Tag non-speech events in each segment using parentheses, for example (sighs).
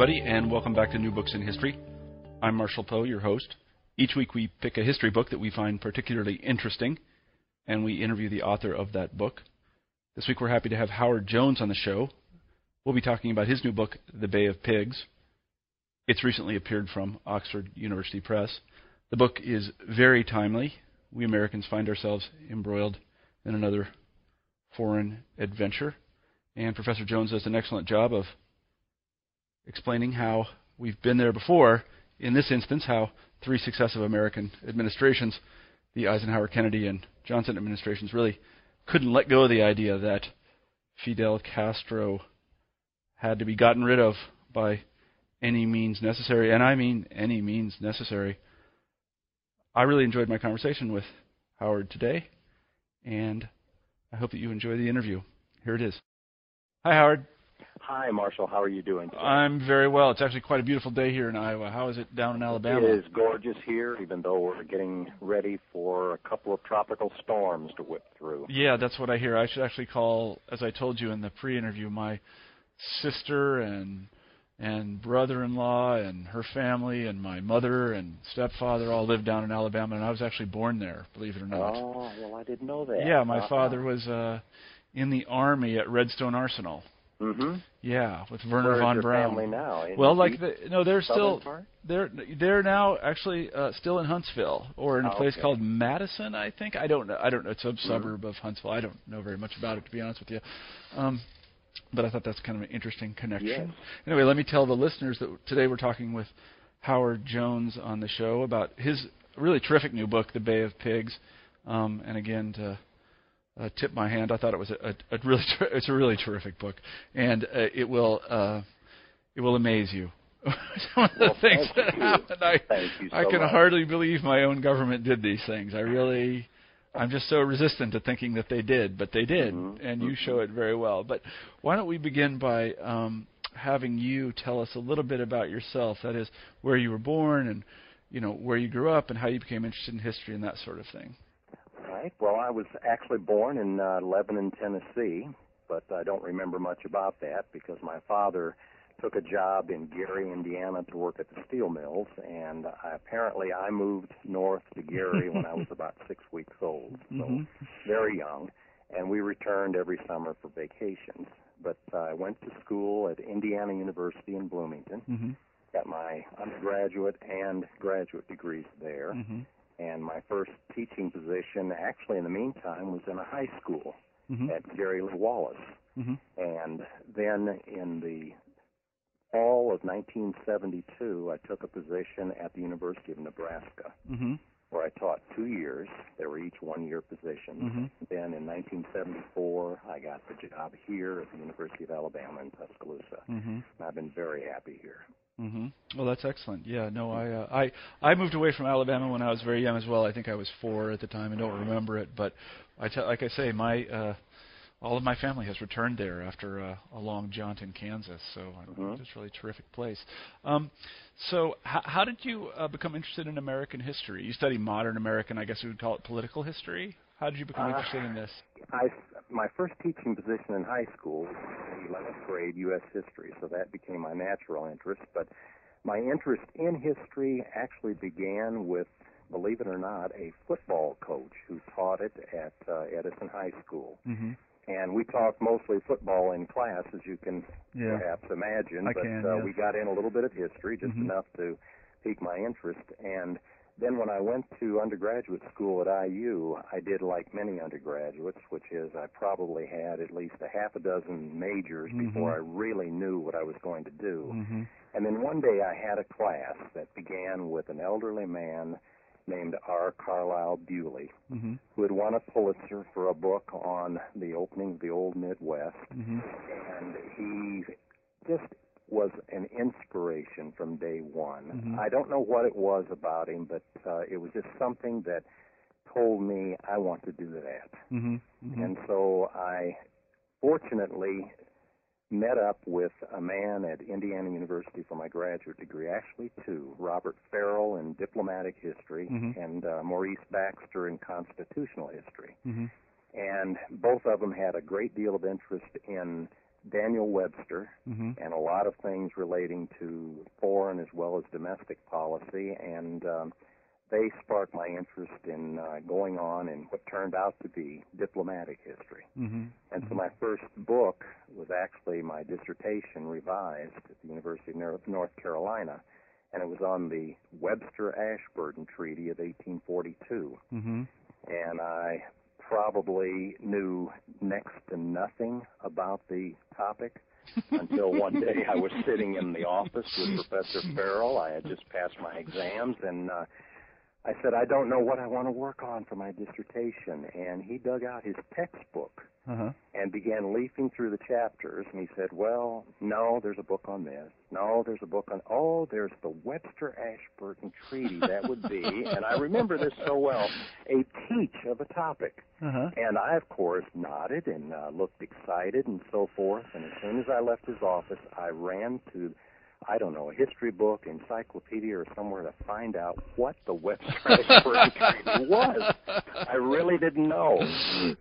Everybody, and welcome back to New Books in History. I'm Marshall Poe, your host. Each week we pick a history book that we find particularly interesting, and we interview the author of that book. This week we're happy to have Howard Jones on the show. We'll be talking about his new book, The Bay of Pigs. It's recently appeared from Oxford University Press. The book is very timely. We Americans find ourselves embroiled in another foreign adventure, and Professor Jones does an excellent job of explaining how we've been there before. In this instance, how three successive American administrations, the Eisenhower, Kennedy, and Johnson administrations, really couldn't let go of the idea that Fidel Castro had to be gotten rid of by any means necessary, and I mean any means necessary. I really enjoyed my conversation with Howard today, and I hope that you enjoy the interview. Here it is. Hi, Howard. Hi, Marshall. How are you doing? Today? I'm very well. It's actually quite a beautiful day here in Iowa. How is it down in Alabama? It is gorgeous here, even though we're getting ready for a couple of tropical storms to whip through. Yeah, that's what I hear. I should actually call, as I told you in the pre-interview, my sister and and brother-in-law and her family and my mother and stepfather all live down in Alabama, and I was actually born there, believe it or not. Oh, well, I didn't know that. Yeah, my uh-huh. father was uh in the army at Redstone Arsenal. Mm-hmm. Yeah, with Werner Where von Braun. Family now? In well, like the, no, they're still part? they're they're now actually uh, still in Huntsville or in a oh, place okay. called Madison, I think. I don't know. I don't know. It's a mm-hmm. suburb of Huntsville. I don't know very much about it to be honest with you. Um, but I thought that's kind of an interesting connection. Yes. Anyway, let me tell the listeners that today we're talking with Howard Jones on the show about his really terrific new book, The Bay of Pigs. Um, and again, to uh, tip my hand. I thought it was a, a, a really ter- (laughs) it's a really terrific book, and uh, it will uh, it will amaze you. (laughs) Some of the well, things that you. happen, I so I can much. hardly believe my own government did these things. I really. I'm just so resistant to thinking that they did, but they did, mm-hmm. and you show it very well. But why don't we begin by um, having you tell us a little bit about yourself? That is, where you were born, and you know where you grew up, and how you became interested in history and that sort of thing. Right. Well, I was actually born in uh, Lebanon, Tennessee, but I don't remember much about that because my father took a job in Gary, Indiana to work at the steel mills, and I, apparently I moved north to Gary when I was (laughs) about six weeks old, so Mhm. very young, and we returned every summer for vacations. But uh, I went to school at Indiana University in Bloomington, Mm-hmm. got my undergraduate and graduate degrees there Mm-hmm. And my first teaching position, actually in the meantime, was in a high school Mm-hmm. at Gary Lew Wallace. Mm-hmm. And then in the fall of 1972, I took a position at the University of Nebraska, Mm-hmm. where I taught two years. They were each one-year positions. Mhm. Then in 1974, I got the job here at the University of Alabama in Tuscaloosa. Mm-hmm. And I've been very happy here. Hmm Well, that's excellent. Yeah, no, I, uh, I, I moved away from Alabama when I was very young as well. I think I was four at the time. I don't remember it, but I tell, like I say, my, uh, all of my family has returned there after uh, a long jaunt in Kansas. So I Mhm. it's a really terrific place. Um, so, h- how did you uh, become interested in American history? You study modern American, I guess we would call it political history. How did you become Uh, interested in this? I, my first teaching position in high school was in 11th grade U.S. history, so that became my natural interest. But my interest in history actually began with, believe it or not, a football coach who taught it at uh, Edison High School. Mm-hmm. And we talked mostly football in class, as you can Yeah. perhaps imagine. I but can, uh, yes. we got in a little bit of history, just Mhm. enough to pique my interest. And then when I went to undergraduate school at IU, I did like many undergraduates, which is I probably had at least a half a dozen majors before Mhm. I really knew what I was going to do. Mm-hmm. And then one day I had a class that began with an elderly man named R. Carlyle Buley, Mhm. who had won a Pulitzer for a book on the opening of the old Midwest. Mhm. And he just was an inspiration from day one. Mhm. I don't know what it was about him, but uh, it was just something that told me I want to do that. Mhm. Mhm. And so I fortunately met up with a man at Indiana University for my graduate degree, actually two, Robert Ferrell in diplomatic history Mhm. and uh, Maurice Baxter in constitutional history. Mhm. And both of them had a great deal of interest in Daniel Webster Mhm. and a lot of things relating to foreign as well as domestic policy. And um, they sparked my interest in uh, going on in what turned out to be diplomatic history. Mhm. And so my first book was actually my dissertation revised at the University of North Carolina, and it was on the Webster-Ashburton Treaty of 1842. Mhm. And I probably knew next to nothing about the topic (laughs) until one day I was sitting in the office with Professor Ferrell. I had just passed my exams, and uh, I said, I don't know what I want to work on for my dissertation. And he dug out his textbook Uh-huh. and began leafing through the chapters. And he said, Well, no, there's a book on this. No, there's a book on, oh, there's the Webster Ashburton Treaty. That would be, (laughs) and I remember this so well, a teach of a topic. Uh-huh. And I, of course, nodded and uh, looked excited and so forth. And as soon as I left his office, I ran to, I don't know, a history book, encyclopedia, or somewhere to find out what the Webster (laughs) Ashburton Treaty was. I really didn't know.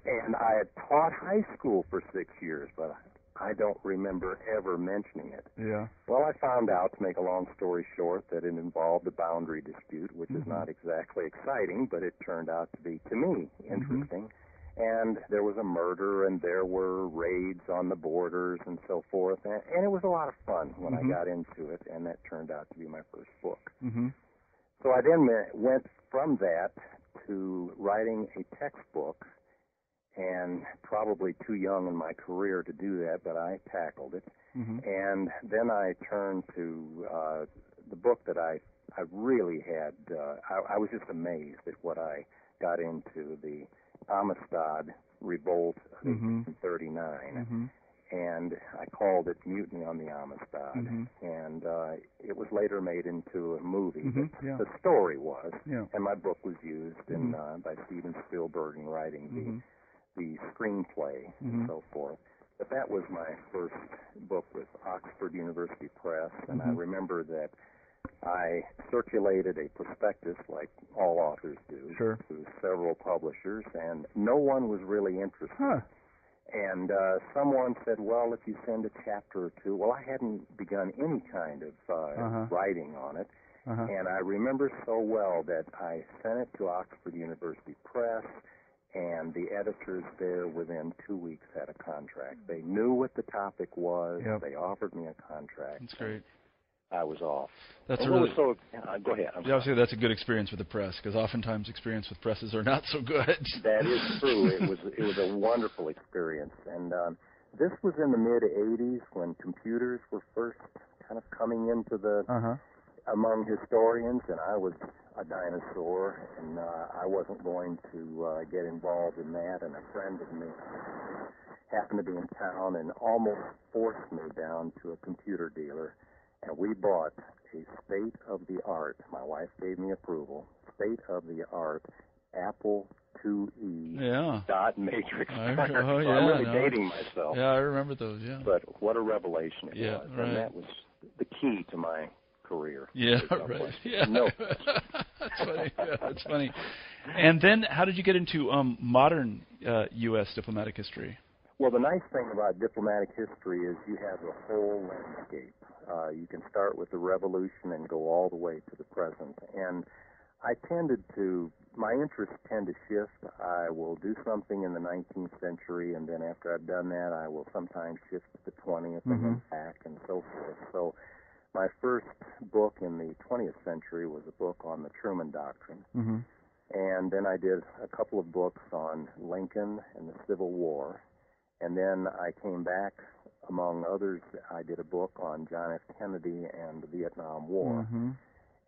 And I had taught high school for six years, but I don't remember ever mentioning it. Yeah. Well, I found out, to make a long story short, that it involved a boundary dispute, which is Mhm. not exactly exciting, but it turned out to be, to me, Mm-hmm. And there was a murder, and there were raids on the borders and so forth, and, and it was a lot of fun when Mhm. I got into it, and that turned out to be my first book. Mhm. So I then went from that to writing a textbook, and probably too young in my career to do that, but I tackled it. Mhm. And then I turned to uh, the book that I I really had. Uh, I, I was just amazed at what I got into the Amistad Revolt of Mhm. 1839, Mhm. and I called it Mutiny on the Amistad. Mhm. And uh, it was later made into a movie. Mhm. but Yeah. The story was, Yeah. and my book was used in Mhm. uh, by Steven Spielberg in writing the Mhm. the screenplay and so forth. But that was my first book with Oxford University Press, and I remember that I circulated a prospectus like all authors do Sure. to several publishers, and no one was really interested. Huh. And uh, someone said, "Well, if you send a chapter or two, well, I hadn't begun any kind of uh, Uh-huh. writing on it, Uh-huh. and I remember so well that I sent it to Oxford University Press, and the editors there within two weeks had a contract. They knew what the topic was. Yep. They offered me a contract. That's great. I was off. That's And a really so. Uh, go ahead. I'm yeah, obviously that's a good experience with the press because oftentimes experience with presses are not so good. (laughs) That is true. It was it was a wonderful experience, and um, this was in the mid '80s when computers were first kind of coming into the Uh huh. among historians, and I was a dinosaur, and uh, I wasn't going to uh, get involved in that. And a friend of me happened to be in town and almost forced me down to a computer dealer, and we bought a state-of-the-art. My wife gave me approval. State-of-the-art Apple IIe Yeah. dot matrix I- printer. (laughs) oh, yeah, I'm really no. dating myself. Yeah, I remember those. Yeah. But what a revelation it Yeah, was. right. And that was the key to my career. Yeah, right. Yeah. No. (laughs) that's funny. Yeah, that's funny. And then, how did you get into um, modern uh, U.S. diplomatic history? Well, the nice thing about diplomatic history is you have the whole landscape. Uh, you can start with the revolution and go all the way to the present. And I tended to, my interests tend to shift. I will do something in the 19th century, and then after I've done that, I will sometimes shift to the 20th and then back and so forth. So my first book in the 20th century was a book on the Truman Doctrine. Mm-hmm. And then I did a couple of books on Lincoln and the Civil War. And then I came back, among others, I did a book on John F. Kennedy and the Vietnam War. Mm-hmm.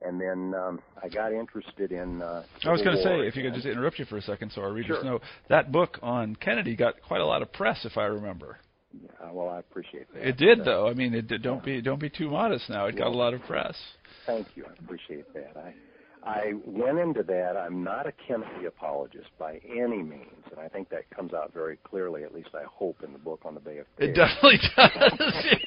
and then um, I got interested in. Uh, I was going to say, if you could just interrupt you for a second, so our readers sure. know that book on Kennedy got quite a lot of press, if I remember. Uh, well, I appreciate that. It did, though. I mean, it did, don't be don't be too modest now. It got a lot of press. Thank you. I appreciate that. I I went into that. I'm not a Kennedy apologist by any means, and I think that comes out very clearly. At least I hope in the book on the Bay of Pigs. It definitely does.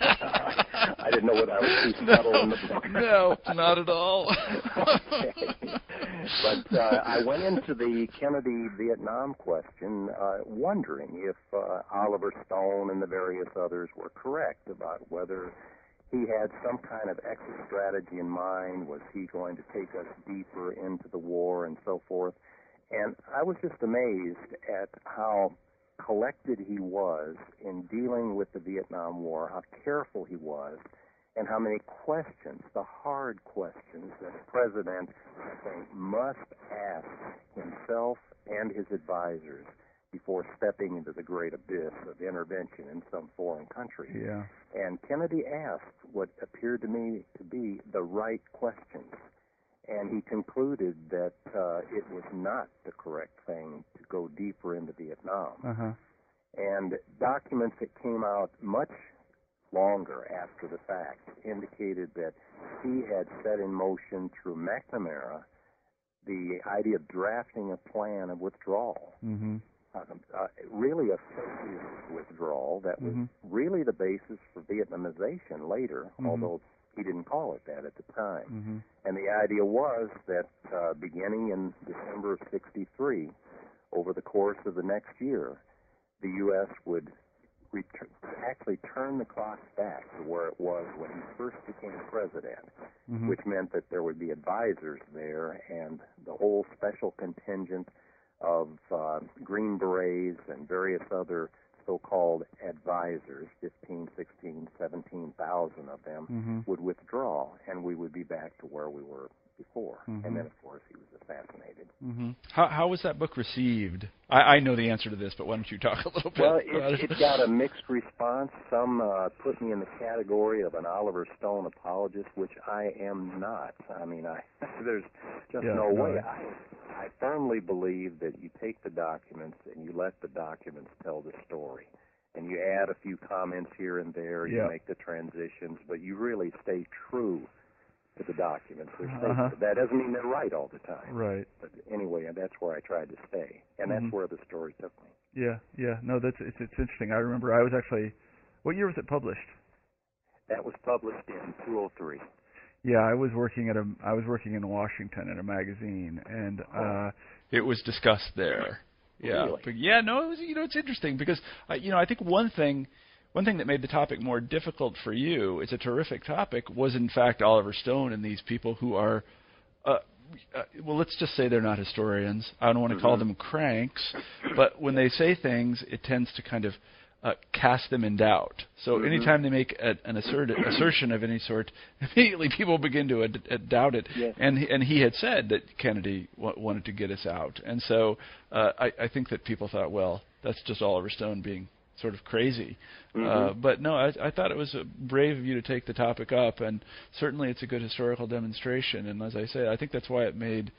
(laughs) I didn't know whether I was too subtle no, in the book. No, not at all. okay. (laughs) (laughs) But uh, I went into the Kennedy Vietnam question uh, wondering if uh, Oliver Stone and the various others were correct about whether he had some kind of exit strategy in mind. Was he going to take us deeper into the war and so forth? And I was just amazed at how collected he was in dealing with the Vietnam War, how careful he was, and how many questions, the hard questions that a president must ask himself and his advisors before stepping into the great abyss of intervention in some foreign country. Yeah. And Kennedy asked what appeared to me to be the right questions. And he concluded that uh, it was not the correct thing to go deeper into Vietnam. Uh-huh. And documents that came out much longer after the fact indicated that he had set in motion through McNamara the idea of drafting a plan of withdrawal. Mm-hmm. Uh, uh, really a withdrawal that was Mhm. really the basis for Vietnamization later, Mhm. although he didn't call it that at the time. Mm-hmm. And the idea was that uh, beginning in December of 63, over the course of the next year, the U.S. would return, actually turn the clock back to where it was when he first became president, Mm-hmm. which meant that there would be advisors there and the whole special contingent of uh, Green Berets and various other so-called advisors, 15, 16, 17,000 of them, Mm-hmm. would withdraw, and we would be back to where we were before. Mhm. And then, of course, he was assassinated. Mm-hmm. How how was that book received? I, I know the answer to this, but why don't you talk a little bit Well, about it, it got a mixed response. Some uh, put me in the category of an Oliver Stone apologist, which I am not. I mean, I (laughs) there's just Yeah, no no. way. I I firmly believe that you take the documents and you let the documents tell the story. And you add a few comments here and there, you Yeah. make the transitions, but you really stay true to the documents. They're stated. Uh-huh. That doesn't mean they're right all the time. Right. But anyway, and that's where I tried to stay, and that's Mhm. where the story took me. Yeah. Yeah. No, that's it's it's interesting. I remember I was actually. What year was it published? That was published in 203. Yeah, I was working at a I was working in Washington at a magazine, and uh, it was discussed there. Yeah, Really? but yeah, no, it was you know it's interesting because uh, you know I think one thing one thing that made the topic more difficult for you, it's a terrific topic, was in fact Oliver Stone and these people who are. Uh, uh, well, let's just say they're not historians. I don't want to call Mhm. them cranks, but when they say things, it tends to kind of uh, cast them in doubt. So Mhm. anytime they make a, an assert, assertion of any sort, (laughs) immediately people begin to ad, ad, doubt it. Yes. And he- and he had said that Kennedy w- wanted to get us out, and so uh, I, I think that people thought, well, that's just Oliver Stone being sort of crazy. Uh, Mhm. but no, I, I thought it was uh, brave of you to take the topic up, and certainly it's a good historical demonstration. And as I say, I think that's why it made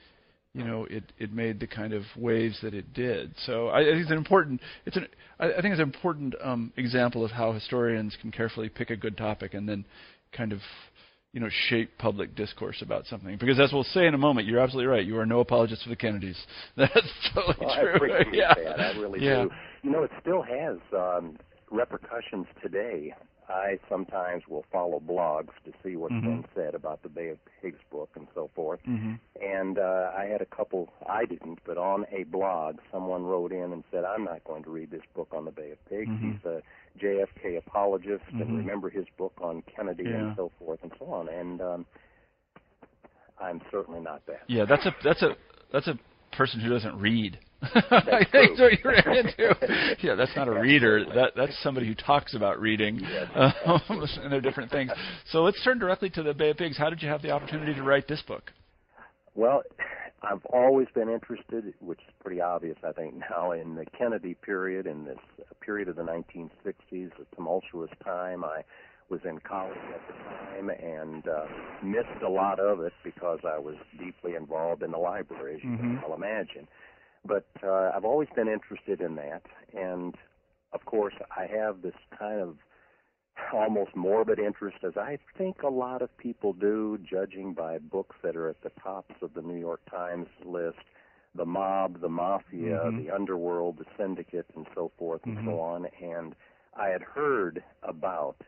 you know it it made the kind of waves that it did. So I, I think it's an important it's an I, I think it's an important um, example of how historians can carefully pick a good topic and then kind of you know shape public discourse about something. Because as we'll say in a moment, you're absolutely right. You are no apologist for the Kennedys. (laughs) That's totally Well, true. I appreciate yeah. that. I really yeah. do. You know, it still has um, repercussions today. I sometimes will follow blogs to see what's Mhm. been said about the Bay of Pigs book and so forth. hmm And uh, I had a couple, I didn't, but on a blog, someone wrote in and said, I'm not going to read this book on the Bay of Pigs. Mhm. He's a JFK apologist and remember his book on Kennedy Yeah. and so forth and so on. And um, I'm certainly not that. Yeah, that's a that's a that's a person who doesn't read. I That's (laughs) what you ran into. (laughs) Yeah, that's not a reader. That that's somebody who talks about reading. Yes, (laughs) Um, and they're different things. So let's turn directly to the Bay of Pigs. How did you have the opportunity to write this book? Well, I've always been interested, which is pretty obvious, I think, now in the Kennedy period, in this period of the 1960s, a tumultuous time. I was in college at the time and uh, missed a lot of it because I was deeply involved in the library, as you can Mhm. well imagine. But uh, I've always been interested in that, and of course, I have this kind of almost morbid interest, as I think a lot of people do, judging by books that are at the tops of the New York Times list the mob, the mafia, Mhm. the underworld, the syndicate, and so forth and Mhm. so on. And I had heard about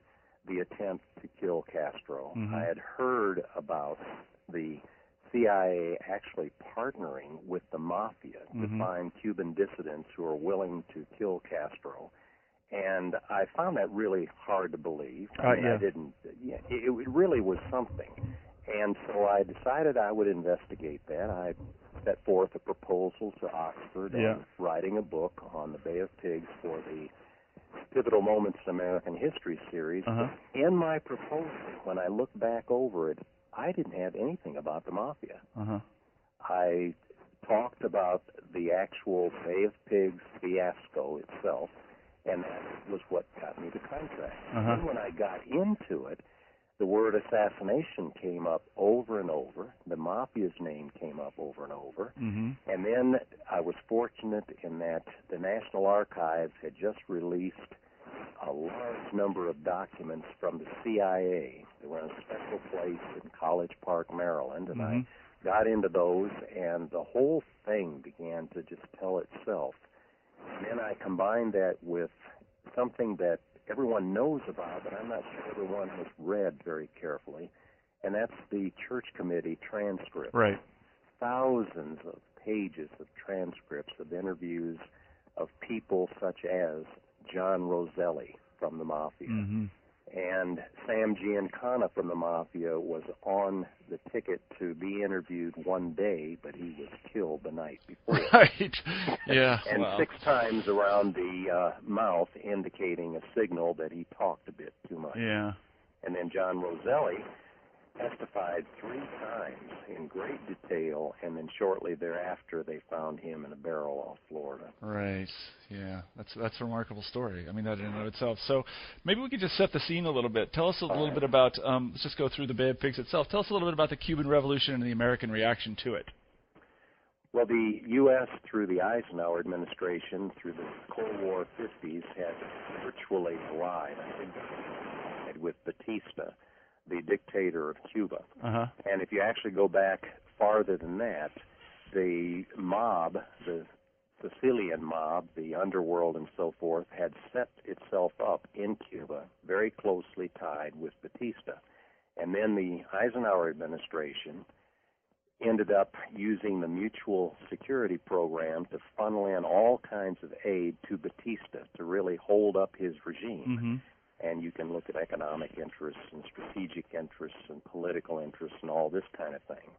the attempt to kill Castro. Mhm. I had heard about the CIA actually partnering with the mafia to Mhm. find Cuban dissidents who are willing to kill Castro. And I found that really hard to believe. I Uh, mean, yeah. I didn't. Yeah, it, it really was something. And so I decided I would investigate that. I set forth a proposal to Oxford Yeah. on writing a book on the Bay of Pigs for the Pivotal Moments in American History series. Uh-huh. In my proposal, when I look back over it, I didn't have anything about the mafia. Uh-huh. I talked about the actual Bay of Pigs fiasco itself, and that was what got me the contract. Uh-huh. Then when I got into it, the word assassination came up over and over. The mafia's name came up over and over. Mhm. And then I was fortunate in that the National Archives had just released a large number of documents from the CIA. They were in a special place in College Park, Maryland, and Mhm. I got into those, and the whole thing began to just tell itself. And then I combined that with something that everyone knows about, but I'm not sure everyone has read very carefully, and that's the church committee transcript Right. thousands of pages of transcripts of interviews of people such as John Roselli from the Mafia. Mhm. And Sam Giancana from the Mafia was on the ticket to be interviewed one day, but he was killed the night before. (laughs) Right. Yeah. and wow. six times around the uh, mouth, indicating a signal that he talked a bit too much. Yeah. And then John Roselli testified three times in great detail, and then shortly thereafter they found him in a barrel off Florida. Right. Yeah. That's that's a remarkable story. I mean that in and of itself. So maybe we could just set the scene a little bit. Tell us a All little right. bit about. Um, let's just go through the Bay of Pigs itself. Tell us a little bit about the Cuban Revolution and the American reaction to it. Well, the U.S., through the Eisenhower administration, through the Cold War 50s, had virtually allied, allied with Batista, the dictator of Cuba. Uh huh. And if you actually go back farther than that, the mob, the Sicilian mob, the underworld and so forth, had set itself up in Cuba, very closely tied with Batista. And then the Eisenhower administration ended up using the mutual security program to funnel in all kinds of aid to Batista to really hold up his regime Mhm. And you can look at economic interests and strategic interests and political interests and all this kind of thing.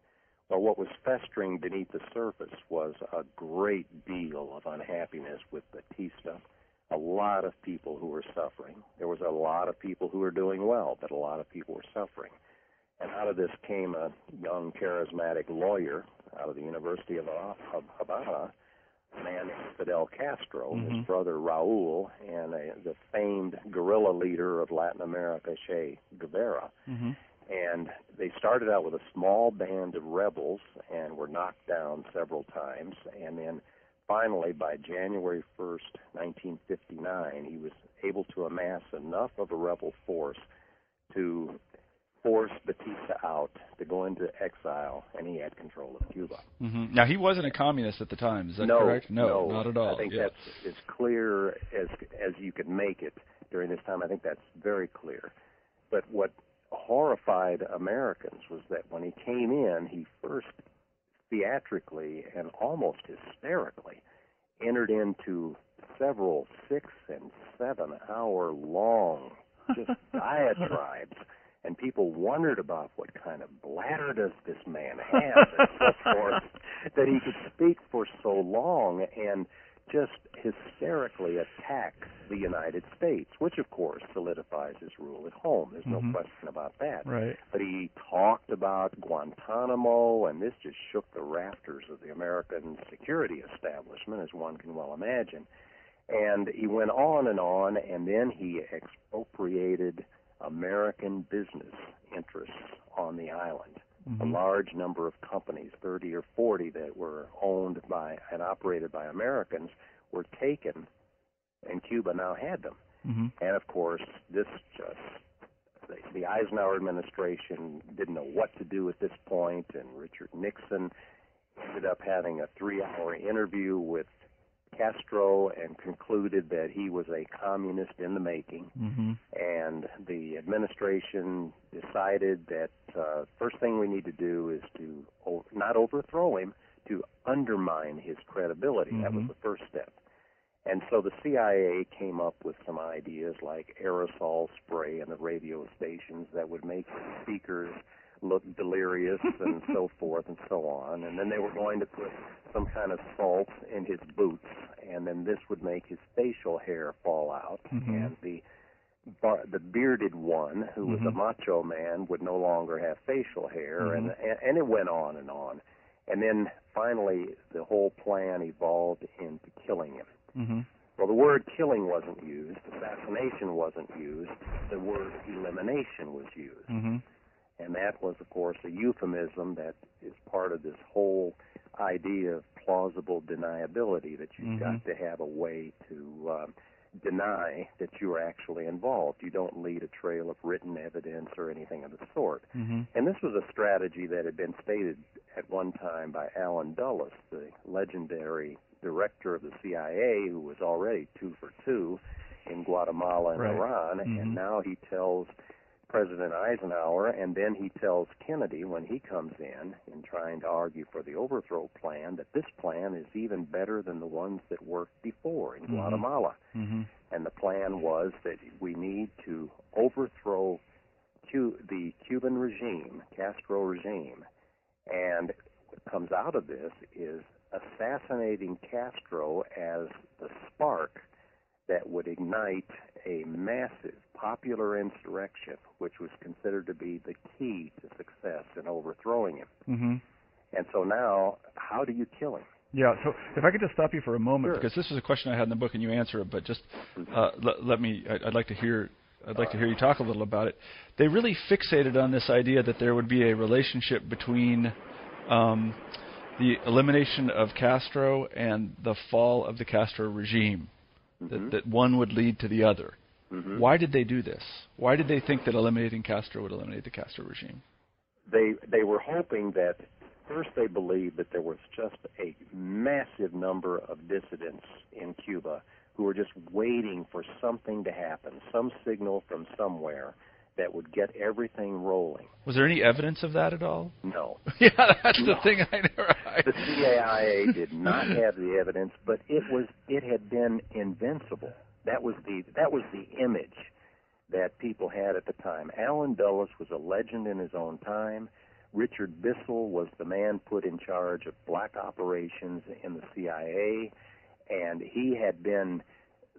Well, what was festering beneath the surface was a great deal of unhappiness with Batista. A lot of people who were suffering. There was a lot of people who were doing well, but a lot of people were suffering. And out of this came a young, charismatic lawyer out of the University of Havana, a man named Fidel Castro, Mhm. his brother Raul, and a, the famed guerrilla leader of Latin America, Che Guevara. Mhm. And they started out with a small band of rebels and were knocked down several times. And then finally, by January 1st, 1959, he was able to amass enough of a rebel force to force Batista out to go into exile, and he had control of Cuba. Mhm. Now he wasn't a communist at the time. Is that no, correct? No, no, not at all. I think yeah. that's as clear as as you could make it during this time. I think that's very clear. But what horrified Americans was that when he came in, he first theatrically and almost hysterically entered into several six and seven hour long (laughs) just diatribes and people wondered about what kind of bladder does this man have and so (laughs) forth that he could speak for so long and just hysterically attack the United States, which of course solidifies his rule at home. There's Mhm. no question about that. Right. But he talked about Guantanamo, and this just shook the rafters of the American security establishment, as one can well imagine. And he went on and on, and then he expropriated American business interests on the island. Mhm. A large number of companies, 30 or 40, that were owned by and operated by Americans, were taken, and Cuba now had them. Mhm. And of course, this just the, the Eisenhower administration didn't know what to do at this point, and Richard Nixon ended up having a three-hour interview with Castro and concluded that he was a communist in the making. Mhm. And the administration decided that uh, first thing we need to do is to o- not overthrow him, to undermine his credibility. That was Mhm. the first step. And so the CIA came up with some ideas like aerosol spray in the radio stations that would make the speakers look delirious and (laughs) so forth and so on. And then they were going to put some kind of salt in his boots, and then this would make his facial hair fall out. Mhm. And the bar- the bearded one, who was a Mhm. macho man, would no longer have facial hair, Mhm. and, and and it went on and on. And then finally, the whole plan evolved into killing him. Mhm. Well, the word killing wasn't used, assassination wasn't used, the word elimination was used. Mhm. And that was, of course, a euphemism that is part of this whole idea of plausible deniability that you've Mhm. got to have a way to um, deny that you were actually involved. You don't lead a trail of written evidence or anything of the sort. Mhm. And this was a strategy that had been stated at one time by Allen Dulles, the legendary director of the CIA, who was already two for two in Guatemala and Right. Iran, Mhm. and now he tells President Eisenhower, and then he tells Kennedy when he comes in in trying to argue for the overthrow plan that this plan is even better than the ones that worked before in Mhm. Guatemala. Mhm. And the plan was that we need to overthrow Cu- the Cuban regime, Castro regime. And what comes out of this is assassinating Castro as the spark that would ignite a massive popular insurrection, which was considered to be the key to success in overthrowing him. Mhm. And so now, how do you kill him? Yeah. So if I could just stop you for a moment, Sure. because this is a question I had in the book, and you answer it, but just uh, let, let me. I- I'd like to hear. I'd like to hear you talk a little about it. They really fixated on this idea that there would be a relationship between um, the elimination of Castro and the fall of the Castro regime. Mhm. That, that one would lead to the other. Mhm. Why did they do this? Why did they think that eliminating Castro would eliminate the Castro regime? they they were hoping that first they believed that there was just a massive number of dissidents in Cuba who were just waiting for something to happen, some signal from somewhere that would get everything rolling. Was there any evidence of that at all? No. (laughs) yeah, that's the thing I never. I, The CIA did not have the evidence, but it was it had been invincible. That was the that was the image that people had at the time. Allen Dulles was a legend in his own time. Richard Bissell was the man put in charge of black operations in the CIA, and he had been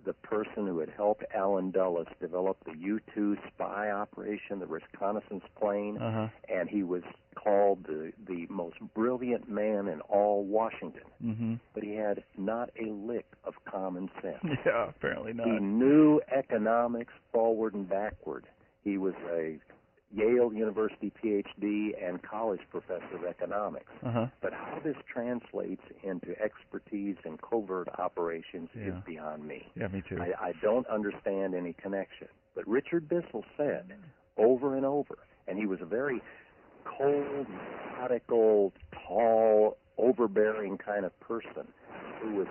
the person who had helped Allen Dulles develop the U-2 spy operation, the reconnaissance plane Uh-huh. and he was called the the most brilliant man in all Washington. hmm But he had not a lick of common sense. (laughs) Yeah, apparently not. He knew economics forward and backward. He was a Yale University PhD and college professor of economics. Uh-huh. But how this translates into expertise in covert operations is beyond me. Yeah, me too. I, I don't understand any connection. But Richard Bissell said over and over, and he was a very cold, methodical, tall, overbearing kind of person who was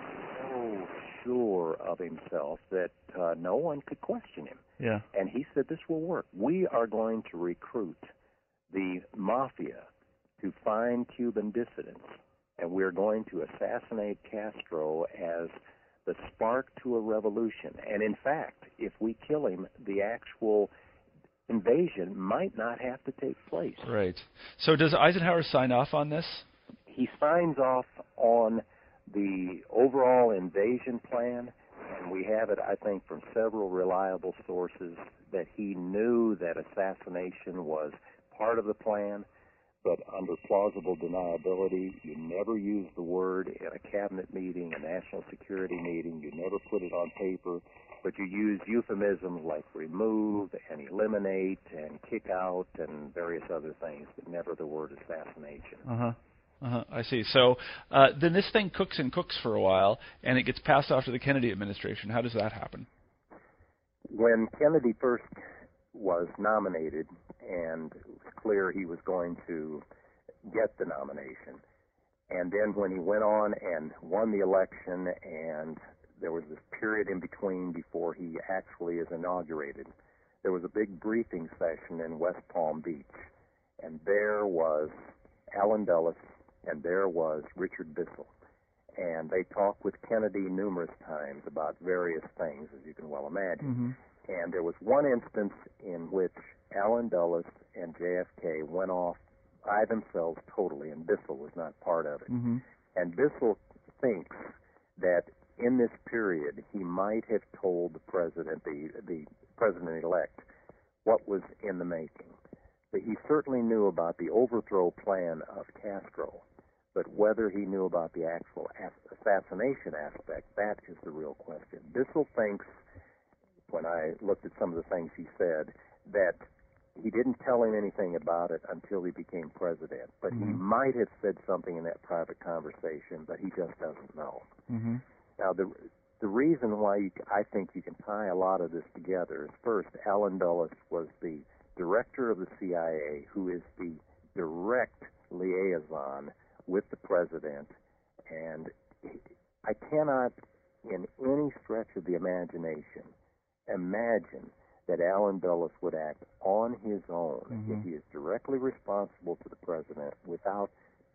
sure of himself that uh, no one could question him. yeah. And he said, This will work. We are going to recruit the mafia to find Cuban dissidents, and we're going to assassinate Castro as the spark to a revolution. And in fact, if we kill him, the actual invasion might not have to take place. Right. So does Eisenhower sign off on this? He signs off on the overall invasion plan, and we have it, I think, from several reliable sources that he knew that assassination was part of the plan, but under plausible deniability, you never use the word in a cabinet meeting, a national security meeting, you never put it on paper. but you use euphemisms like remove and eliminate and kick out and various other things, but never the word assassination. Uh huh. Uh-huh, I see. So uh, then this thing cooks and cooks for a while, and it gets passed off to the Kennedy administration. How does that happen? When Kennedy first was nominated, and it was clear he was going to get the nomination, and then when he went on and won the election, and there was this period in between before he actually is inaugurated, there was a big briefing session in West Palm Beach, and there was Allen Dulles and there was Richard Bissell. And they talked with Kennedy numerous times about various things, as you can well imagine. Mm-hmm. And there was one instance in which Allen Dulles and JFK went off by themselves totally, and Bissell was not part of it. Mm-hmm. And Bissell thinks that in this period he might have told the president, the the president elect, what was in the making. But he certainly knew about the overthrow plan of Castro but whether he knew about the actual assassination aspect, that is the real question. Bissell thinks, when I looked at some of the things he said, that he didn't tell him anything about it until he became president. But mm-hmm. he might have said something in that private conversation, but he just doesn't know. Mm-hmm. Now, the the reason why you, I think you can tie a lot of this together is first, Allen Dulles was the director of the CIA, who is the direct liaison with the president, and I cannot, in any stretch of the imagination, imagine that Allen Dulles would act on his own mm-hmm. if he is directly responsible to the president without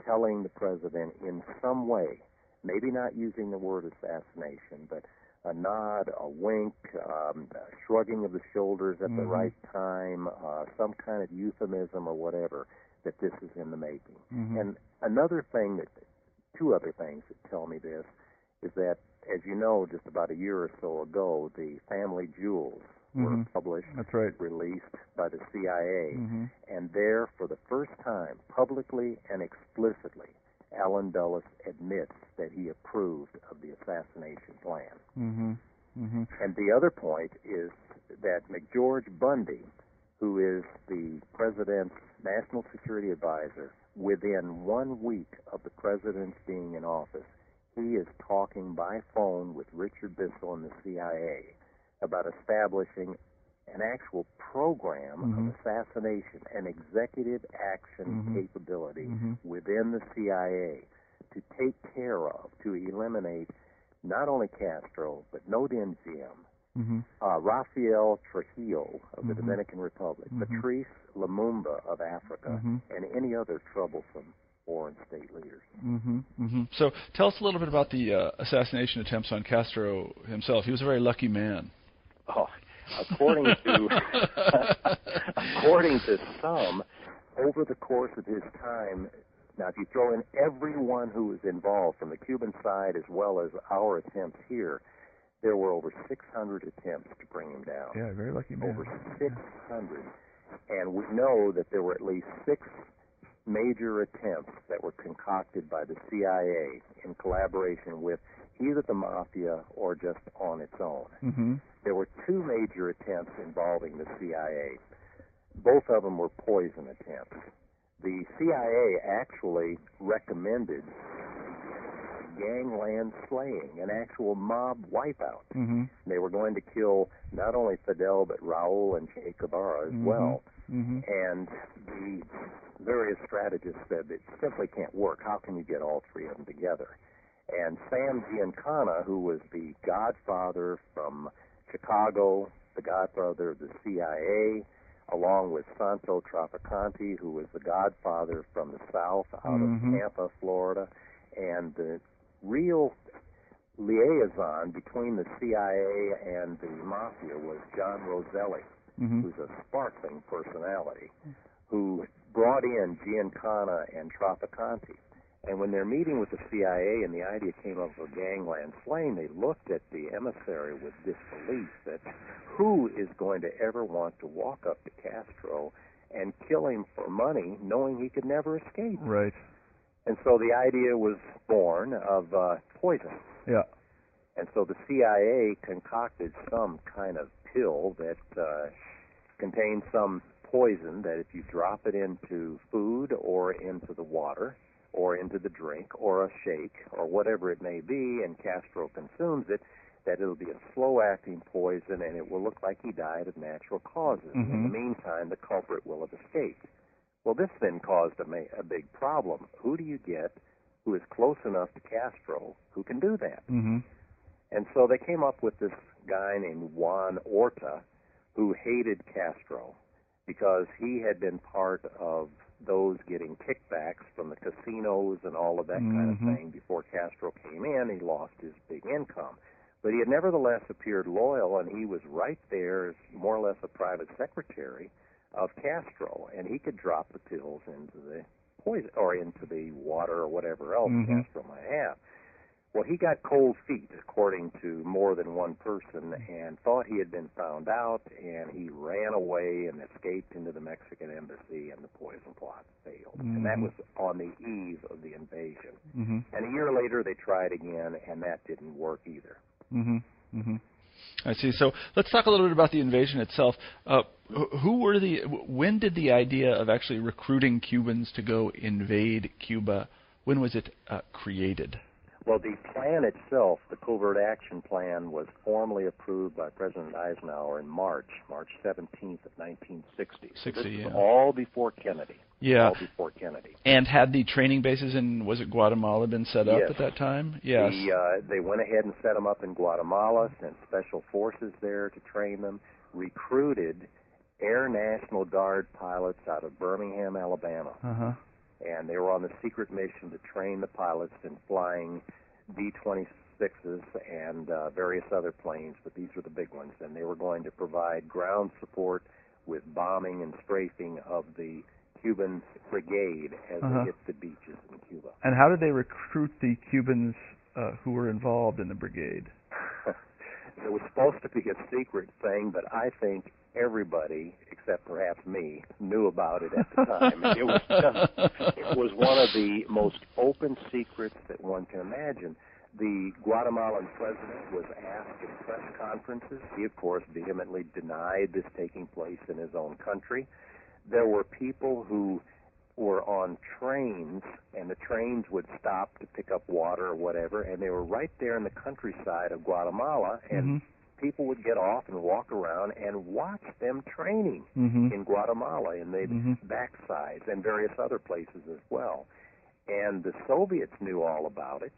telling the president in some way, maybe not using the word assassination, but a nod, a wink, um, a shrugging of the shoulders at mm-hmm. the right time, uh, some kind of euphemism or whatever, that this is in the making. Mm-hmm. And another thing that, two other things that tell me this, is that, as you know, just about a year or so ago, the family jewels mm-hmm. were published, That's right. released by the CIA, mm-hmm. and there, for the first time, publicly and explicitly, Allen Dulles admits that he approved of the assassination plan. Mm-hmm. Mm-hmm. And the other point is that McGeorge Bundy, who is the president's national security advisor, within one week of the president's being in office, he is talking by phone with Richard Bissell and the CIA about establishing an actual program mm-hmm. of assassination, an executive action mm-hmm. capability mm-hmm. within the CIA to take care of, to eliminate not only Castro, but Ngo Dinh Diem, mm-hmm. uh, Rafael Trujillo of the Mhm. Dominican Republic, Mhm. Patrice Lumumba of Africa, Mhm. and any other troublesome foreign state leaders. Mm-hmm. Mm-hmm. So tell us a little bit about the uh, assassination attempts on Castro himself. He was a very lucky man. Oh, according to (laughs) according to some, over the course of his time, now if you throw in everyone who was involved from the Cuban side as well as our attempts here, there were over 600 attempts to bring him down. Yeah, very lucky man. Over 600. And we know that there were at least six major attempts that were concocted by the CIA in collaboration with either the mafia or just on its own. Mm-hmm. There were two major attempts involving the CIA. Both of them were poison attempts. The CIA actually recommended gangland slaying, an actual mob wipeout. Mm-hmm. They were going to kill not only Fidel but Raul and Che Guevara as Mhm. well. Mm-hmm. And the various strategists said it simply can't work. How can you get all three of them together? And Sam Giancana, who was the godfather from Chicago, the godfather of the CIA, along with Santo Traficante, who was the godfather from the South out Mhm. of Tampa, Florida, and the real liaison between the CIA and the mafia was John Roselli Mm-hmm. who's a sparkling personality, who brought in Giancana and Traficante. And when they're meeting with the CIA and the idea came up of gangland slaying, they looked at the emissary with disbelief that who is going to ever want to walk up to Castro and kill him for money knowing he could never escape? Right. And so the idea was born of uh, poison. Yeah. And so the CIA concocted some kind of pill that uh, contained some poison that if you drop it into food or into the water or into the drink or a shake or whatever it may be, and Castro consumes it, that it'll be a slow acting poison and it will look like he died of natural causes. Mhm. In the meantime, the culprit will have escaped. Well, this then caused a, ma- a big problem. Who do you get who is close enough to Castro who can do that? Mm-hmm. And so they came up with this guy named Juan Orta who hated Castro because he had been part of those getting kickbacks from the casinos and all of that kind of Mhm. thing before Castro came in. He lost his big income. But he had nevertheless appeared loyal, and he was right there as more or less a private secretary of Castro, and he could drop the pills into the poison or into the water or whatever else Mhm. Castro might have. Well, he got cold feet, according to more than one person, and thought he had been found out, and he ran away and escaped into the Mexican embassy, and the poison plot failed. And that Mhm. was on the eve of the invasion. Mm-hmm. And a year later, they tried again, and that didn't work either. Mm-hmm. Mm-hmm. I see. So let's talk a little bit about the invasion itself. Uh, who were the? When did the idea of actually recruiting Cubans to go invade Cuba? When was it uh, created? Well, the plan itself, the covert action plan, was formally approved by President Eisenhower in March, March 17th of 1960. So 60, this yeah. all before Kennedy. Yeah. All before Kennedy. And had the training bases in was it Guatemala been set up Yes. at that time? Yes. The, uh, they went ahead and set them up in Guatemala, sent special forces there to train them, recruited Air National Guard pilots out of Birmingham, Alabama. Uh huh. And they were on the secret mission to train the pilots in flying B-26s and uh, various other planes, but these were the big ones. And they were going to provide ground support with bombing and strafing of the Cuban brigade as Uh-huh. they hit the beaches in Cuba. And how did they recruit the Cubans uh, who were involved in the brigade? (laughs) it was supposed to be a secret thing, but I think everybody, except perhaps me, knew about it at the (laughs) time. it was just, it was one of the most open secrets that one can imagine. The Guatemalan president was asked in press conferences. He, of course, vehemently denied this taking place in his own country. There were people who were on trains, and the trains would stop to pick up water or whatever, and they were right there in the countryside of Guatemala, and Mhm. People would get off and walk around and watch them training Mhm. in Guatemala and the Mhm. backsides and various other places as well. And the Soviets knew all about it,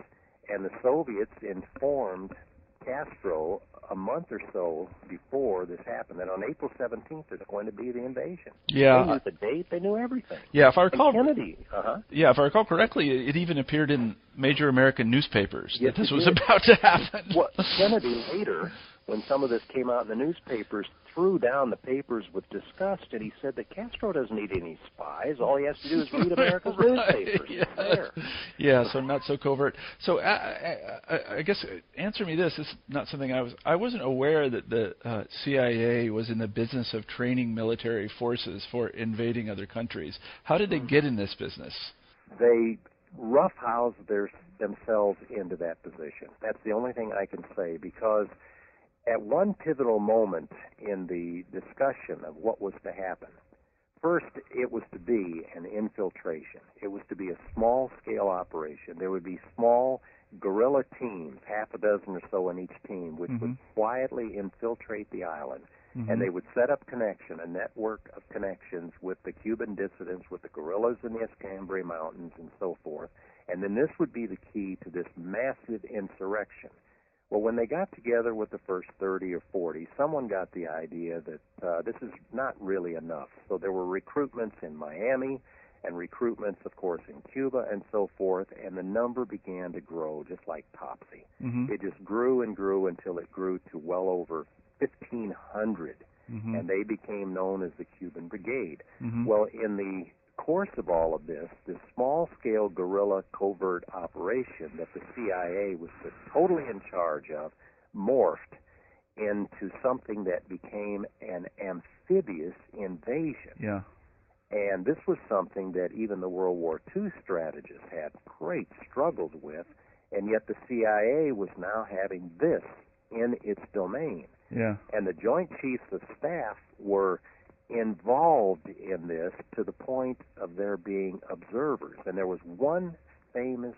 and the Soviets informed Castro a month or so before this happened that on April 17th there's going to be the invasion. Yeah. They knew the date, they knew everything. Yeah, if I And recall, Kennedy, uh-huh. yeah, if I recall correctly, it it even appeared in major American newspapers Yes, that this was did. about to happen. Well, Kennedy later, when some of this came out in the newspapers, threw down the papers with disgust, and he said that Castro doesn't need any spies. All he has to do is read (laughs) America's Right, newspapers. yes. There. Yeah, so not so covert. So I, I, I- guess uh, answer me this. This is not something I was. I wasn't aware that the uh, CIA was in the business of training military forces for invading other countries. How did they get in this business? They roughhouse their, themselves into that position. That's the only thing I can say because at one pivotal moment in the discussion of what was to happen, first it was to be an infiltration. It was to be a small scale operation. There would be small guerrilla teams, half a dozen or so in each team, which would Mhm. quietly infiltrate the island Mhm. and they would set up connection, a network of connections with the Cuban dissidents, with the guerrillas in the Escambray Mountains, and so forth. And then this would be the key to this massive insurrection. Well, when they got together with the first 30 or 40, someone got the idea that uh, this is not really enough. So there were recruitments in Miami and recruitments, of course, in Cuba and so forth, and the number began to grow just like Topsy. Mhm. It just grew and grew until it grew to well over 1,500 Mhm. and they became known as the Cuban Brigade. Mhm. Well, in the course of all of this, this small scale guerrilla covert operation that the CIA was totally in charge of morphed into something that became an amphibious invasion. Yeah. And this was something that even the World War II strategists had great struggles with, and yet the CIA was now having this in its domain. Yeah. And the Joint Chiefs of Staff were involved in this to the point of there being observers. And there was one famous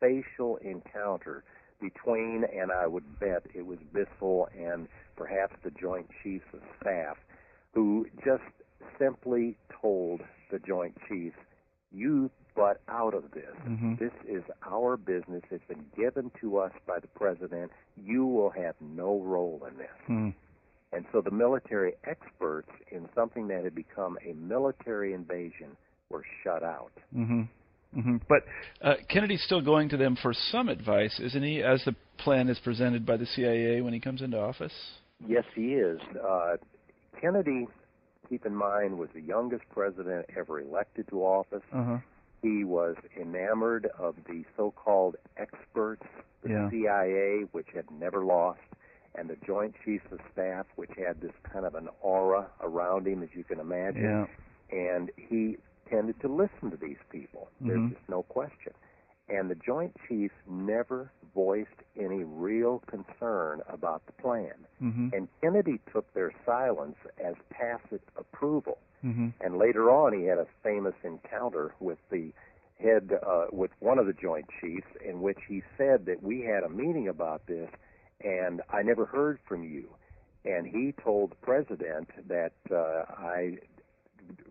facial encounter between, and I would bet it was Bissell and perhaps the Joint Chiefs of Staff, who just simply told the Joint Chiefs, you butt out of this. Mm-hmm. This is our business. It's been given to us by the president. You will have no role in this. Hmm. And so the military experts in something that had become a military invasion were shut out. Mm-hmm. Mm-hmm. But Uh, Kennedy's still going to them for some advice, isn't he, as the plan is presented by the CIA when he comes into office? Yes, he is. Uh, Kennedy, keep in mind, was the youngest president ever elected to office. uh-huh. He was enamored of the so-called experts, the Yeah. CIA, which had never lost, and the Joint Chiefs of Staff, which had this kind of an aura around him, as you can imagine. Yeah. And he tended to listen to these people. There's just no question. And the Joint Chiefs never voiced any real concern about the plan. Mm-hmm. And Kennedy took their silence as tacit approval. Mm-hmm. And later on, he had a famous encounter with the head, uh, with one of the Joint Chiefs, in which he said that we had a meeting about this, and I never heard from you. And he told the president that uh, I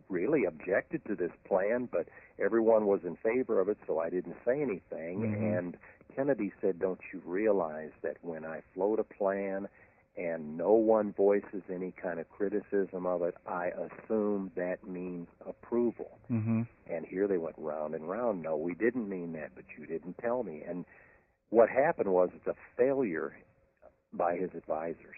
really objected to this plan, but everyone was in favor of it, so I didn't say anything. Mhm. And Kennedy said, "Don't you realize that when I float a plan?" and no one voices any kind of criticism of it, I assume that means approval. Mm-hmm. And here they went round and round. No, we didn't mean that, but you didn't tell me. And what happened was it's a failure by his advisors.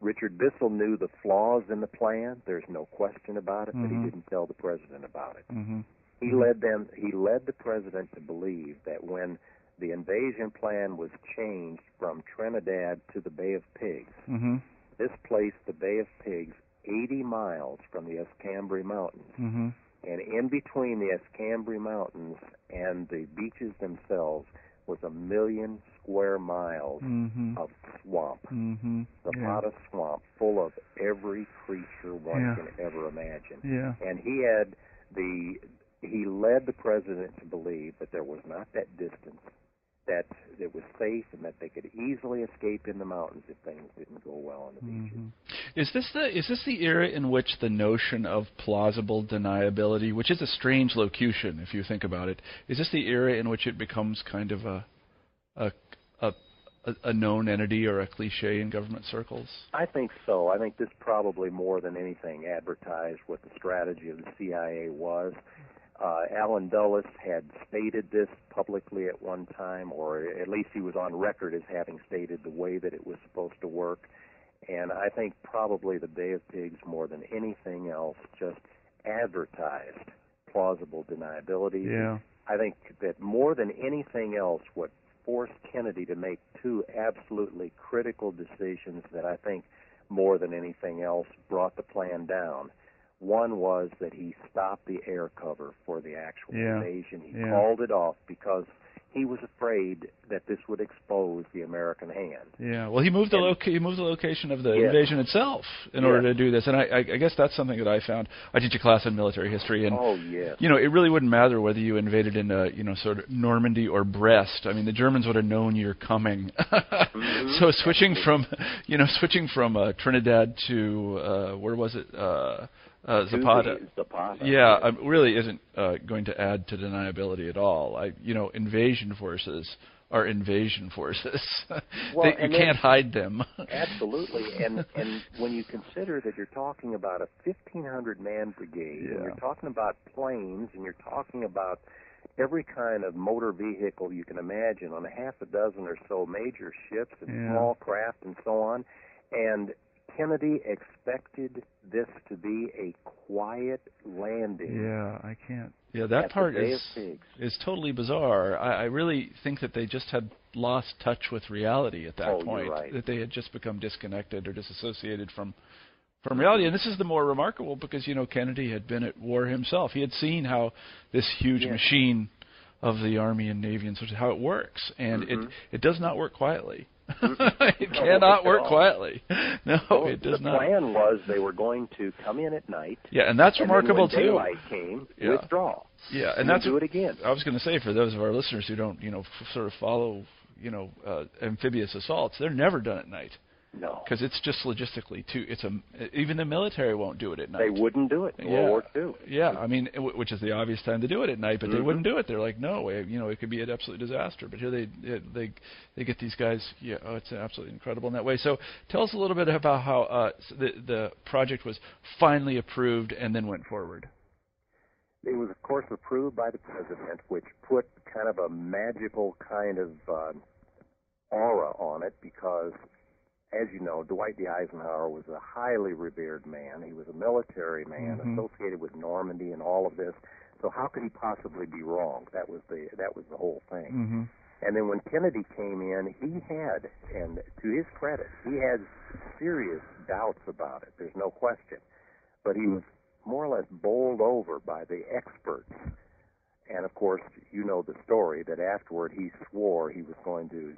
Richard Bissell knew the flaws in the plan. There's no question about it, but Mhm. he didn't tell the president about it. Mm-hmm. He led them. He led the president to believe that when the invasion plan was changed from Trinidad to the Bay of Pigs, Mm-hmm. this placed the Bay of Pigs 80 miles from the Escambray Mountains. Mm-hmm. And in between the Escambray Mountains and the beaches themselves was a million square miles Mm-hmm. of swamp. Mm-hmm. The Yeah. pot of swamp full of every creature one Yeah. can ever imagine. Yeah. And he had the he led the president to believe that there was not that distance, that it was safe and that they could easily escape in the mountains if things didn't go well on the beaches. Mm-hmm. Is this the is this the era in which the notion of plausible deniability, which is a strange locution if you think about it, is this the era in which it becomes kind of a a a, a- a known entity or a cliche in government circles? I think so. I think this probably more than anything advertised what the strategy of the CIA was. Uh, Allen Dulles had stated this publicly at one time, or at least he was on record as having stated the way that it was supposed to work. And I think probably the Bay of Pigs, more than anything else, just advertised plausible deniability. Yeah. I think that more than anything else, what forced Kennedy to make two absolutely critical decisions that I think more than anything else brought the plan down. One was that he stopped the air cover for the actual Yeah. invasion. He Yeah. called it off because he was afraid that this would expose the American hand. Yeah. Well, he moved the And- loca- he moved the location of the invasion itself in order to do this, and I, I, guess that's something that I found. I teach a class in military history, and oh yes. you know, it really wouldn't matter whether you invaded in, uh, you know, sort of Normandy or Brest. I mean, the Germans would have known you're coming. (laughs) Mhm. So switching from, you know, switching from uh, Trinidad to uh, where was it? Uh, uh, Zapata. Zapata. Yeah, um, really isn't uh, going to add to deniability at all. I, you know, invasion forces are invasion forces. (laughs) Well, they, you can't hide them. (laughs) Absolutely, and and when you consider that you're talking about a 1,500 man brigade, and you're talking about planes, and you're talking about every kind of motor vehicle you can imagine on a half a dozen or so major ships and Yeah. small craft and so on, and Kennedy expected this to be a quiet landing. Yeah. I can't. yeah, that part is of is totally bizarre. I, I really think that they just had lost touch with reality at that Oh, you're point. right. That they had just become disconnected or disassociated from from reality. And this is the more remarkable because you know Kennedy had been at war himself. He had seen how this huge Yes. machine of the Army and Navy and such how it works, and Mhm. it it does not work quietly. (laughs) It (laughs) cannot work quietly. (laughs) No, Well, it does the not. The plan was they were going to come in at night. Yeah, and that's and remarkable then when too. daylight came, Yeah. withdraw. Yeah, and and that's do it again. I was going to say for those of our listeners who don't, you know, f- sort of follow, you know, uh, amphibious assaults, they're never done at night No, because it's just logistically too. It's a even the military won't do it at night. they wouldn't do it in Yeah. World War II. Yeah, I mean, w- which is the obvious time to do it at night, but they Mhm. wouldn't do it. They're like, no, you know, it could be an absolute disaster. But here they they they get these guys. Yeah, oh, it's absolutely incredible in that way. So tell us a little bit about how uh, the the project was finally approved and then went forward. It was, of course, approved by the president, which put kind of a magical kind of uh, aura on it because, as you know, Dwight D. Eisenhower was a highly revered man. He was a military man Mhm. associated with Normandy and all of this. So how could he possibly be wrong? That was the that was the whole thing. Mhm. And then when Kennedy came in, he had, and to his credit, he had serious doubts about it. There's no question. But he was more or less bowled over by the experts. And of course, you know the story that afterward he swore he was going to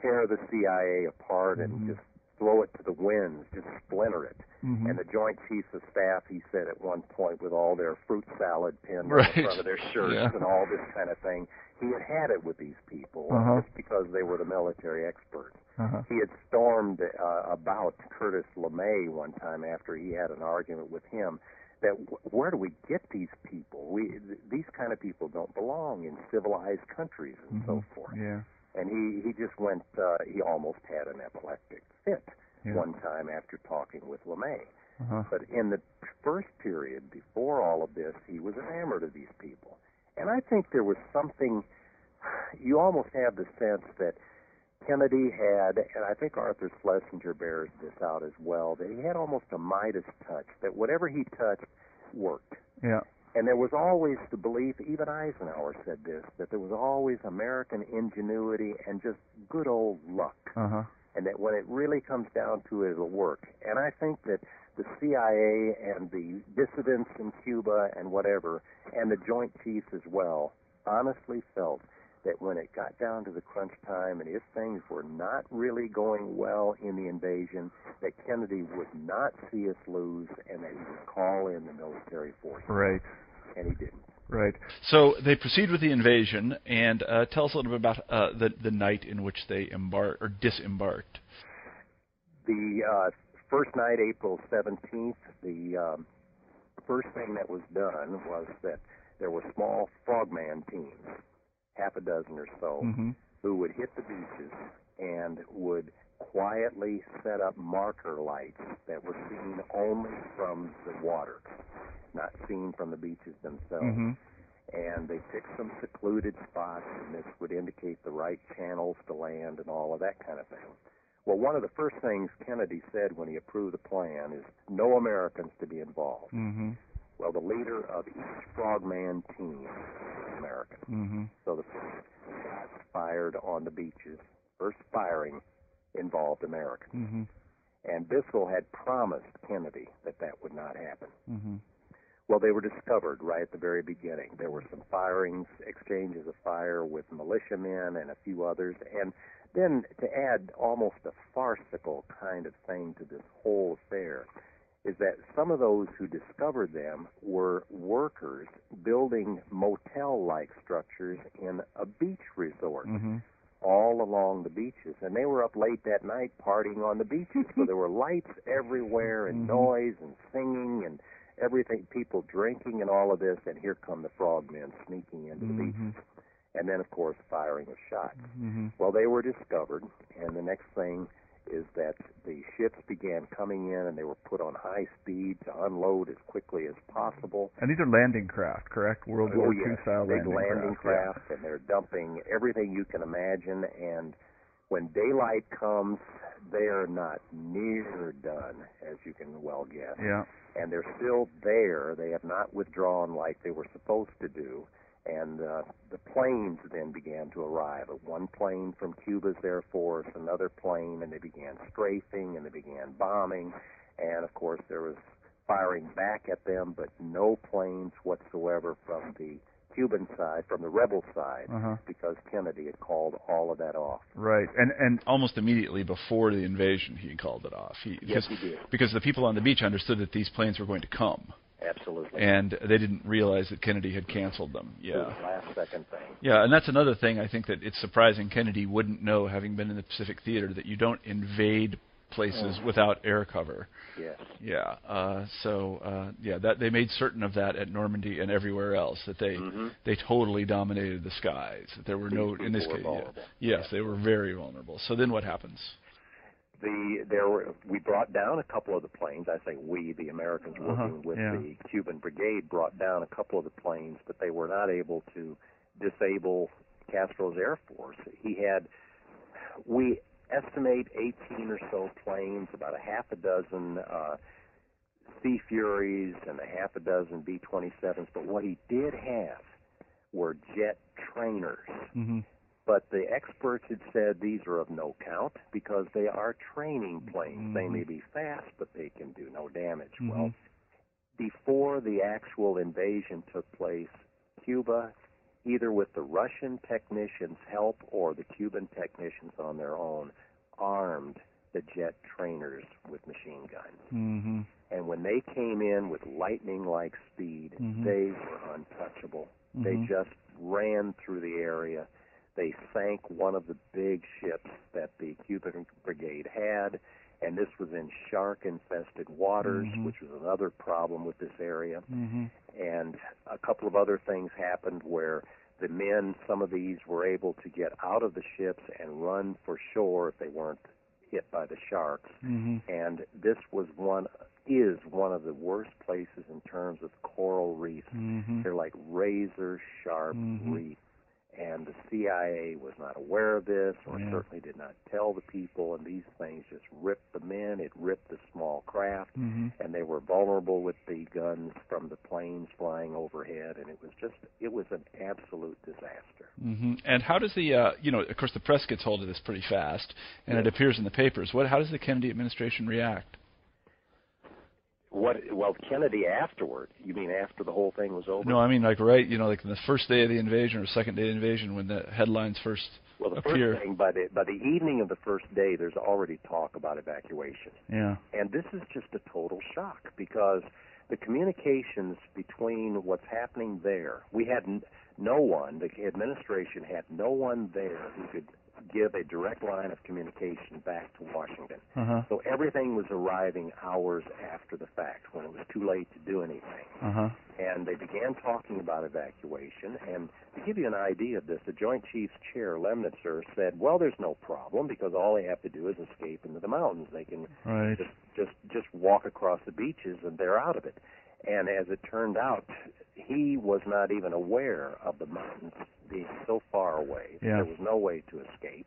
tear the CIA apart and Mhm. just throw it to the winds, just splinter it. Mhm. And the Joint Chiefs of Staff, he said at one point, with all their fruit salad pinned on Right. the front of their shirts Yeah. and all this kind of thing, he had had it with these people uh, Uh-huh. just because they were the military experts. Uh-huh. He had stormed uh, about Curtis LeMay one time after he had an argument with him that w- where do we get these people? We th- these kind of people don't belong in civilized countries and so Mhm. forth. Yeah. And he he just went. Uh, he almost had an epileptic fit Yeah. one time after talking with LeMay. Uh-huh. But in the first period, before all of this, he was enamored of these people. And I think there was something, (sighs) you almost have the sense that Kennedy had, and I think Arthur Schlesinger bears this out as well, that he had almost a Midas touch, that whatever he touched worked. Yeah. And there was always the belief, even Eisenhower said this, that there was always American ingenuity and just good old luck Uh-huh. and that when it really comes down to it, it'll work. And I think that the CIA and the dissidents in Cuba and whatever, and the Joint Chiefs as well, honestly felt that when it got down to the crunch time and if things were not really going well in the invasion, that Kennedy would not see us lose and that he would call in the military forces. Right. And he didn't. Right. So they proceed with the invasion, and uh, tell us a little bit about uh, the the night in which they embarked or disembarked. The uh, first night, April 17th, the um, first thing that was done was that there were small frogman teams, half a dozen or so, Mhm. who would hit the beaches and would quietly set up marker lights that were seen only from the water, not seen from the beaches themselves Mhm. and they picked some secluded spots, and this would indicate the right channels to land and all of that kind of thing. Well, one of the first things Kennedy said when he approved the plan is no Americans to be involved. Mhm. Well, the leader of each frogman team was an American. Mhm. So the first shots fired on the beaches, first firing, involved Americans. Mhm. And Bissell had promised Kennedy that that would not happen. Mhm. Well, they were discovered right at the very beginning. There were some firings, exchanges of fire with militiamen and a few others. And then to add almost a farcical kind of thing to this whole affair is that some of those who discovered them were workers building motel like structures in a beach resort Mhm. Along the beaches. And they were up late that night partying on the beaches. so there were (laughs) lights everywhere and Mhm. noise and singing and everything, people drinking and all of this. And here come the frogmen sneaking into the Mhm. beaches. And then, of course, firing of shots. Mhm. Well, they were discovered. And the next thing is that the ships began coming in and they were put on high speed to unload as quickly as possible. And these are landing craft, correct? World Oh, War yes. II style landing, landing craft. craft, and they're dumping everything you can imagine. And when daylight comes, they are not near done, as you can well guess. Yeah. yeah. And they're still there. They have not withdrawn like they were supposed to do. And uh, the planes then began to arrive. One plane from Cuba's Air Force, another plane, and they began strafing and they began bombing. And of course, there was firing back at them, but no planes whatsoever from the Cuban side, from the rebel side, Uh-huh. because Kennedy had called all of that off. Right. And and Almost immediately before the invasion, he called it off. He, Yes, he did. because the people on the beach understood that these planes were going to come, Absolutely. and they didn't realize that Kennedy had canceled them. Yeah. last second thing. Yeah, and that's another thing I think that it's surprising Kennedy wouldn't know, having been in the Pacific Theater, that you don't invade places Mm. without air cover. Yes. Yeah. Uh, so uh, yeah, that they made certain of that at Normandy and everywhere else. That they Mhm. they totally dominated the skies. That there were no in this case. Yeah. Yes, they were very vulnerable. So then what happens? The there were we brought down a couple of the planes. I say we, the Americans Uh-huh, working with yeah. the Cuban brigade, brought down a couple of the planes, but they were not able to disable Castro's air force. He had we estimate 18 or so planes, about a half a dozen uh, Sea Furies and a half a dozen B-27s. But what he did have were jet trainers. hmm But the experts had said these are of no count because they are training planes. They Mhm. may be fast, but they can do no damage. Mhm. Well, before the actual invasion took place, Cuba, either with the Russian technicians' help or the Cuban technicians on their own, armed the jet trainers with machine guns. hmm And when they came in with lightning like speed, Mhm. they were untouchable. They Mhm. just ran through the area. They sank one of the big ships that the Cuban brigade had, and this was in shark infested waters, Mhm. which was another problem with this area. hmm And a couple of other things happened where the men, some of these were able to get out of the ships and run for shore if they weren't hit by the sharks hmm and this was one is one of the worst places in terms of coral reefs. hmm They're like razor sharp Mhm. reefs, and the CIA was not aware of this, or Yeah. certainly did not tell the people. And these things just ripped the men. It ripped the small craft, hmm and they were vulnerable with the guns from the planes flying overhead. And it was just it was an absolute disaster. hmm And how does the uh, you know of course the press gets hold of this pretty fast, and it appears in the papers. What how does the Kennedy administration react? What? Well, Kennedy afterward. You mean after the whole thing was over? No, I mean like right, you know, like the first day of the invasion or second day of the invasion when the headlines first Well, the appear. first thing by the by the evening of the first day, there's already talk about evacuation, Yeah. and this is just a total shock because the communications between what's happening there, we had no one. The administration had no one there who could give a direct line of communication back to Washington. Uh huh. So everything was arriving hours after the fact when it was too late to do anything Uh huh. and they began talking about evacuation. And to give you an idea of this, the Joint Chiefs Chair Lemnitzer said, "Well, there's no problem because all they have to do is escape into the mountains. They can Right. just just just walk across the beaches and they're out of it." And as it turned out, he was not even aware of the mountains being so far away. that Yeah. There was no way to escape.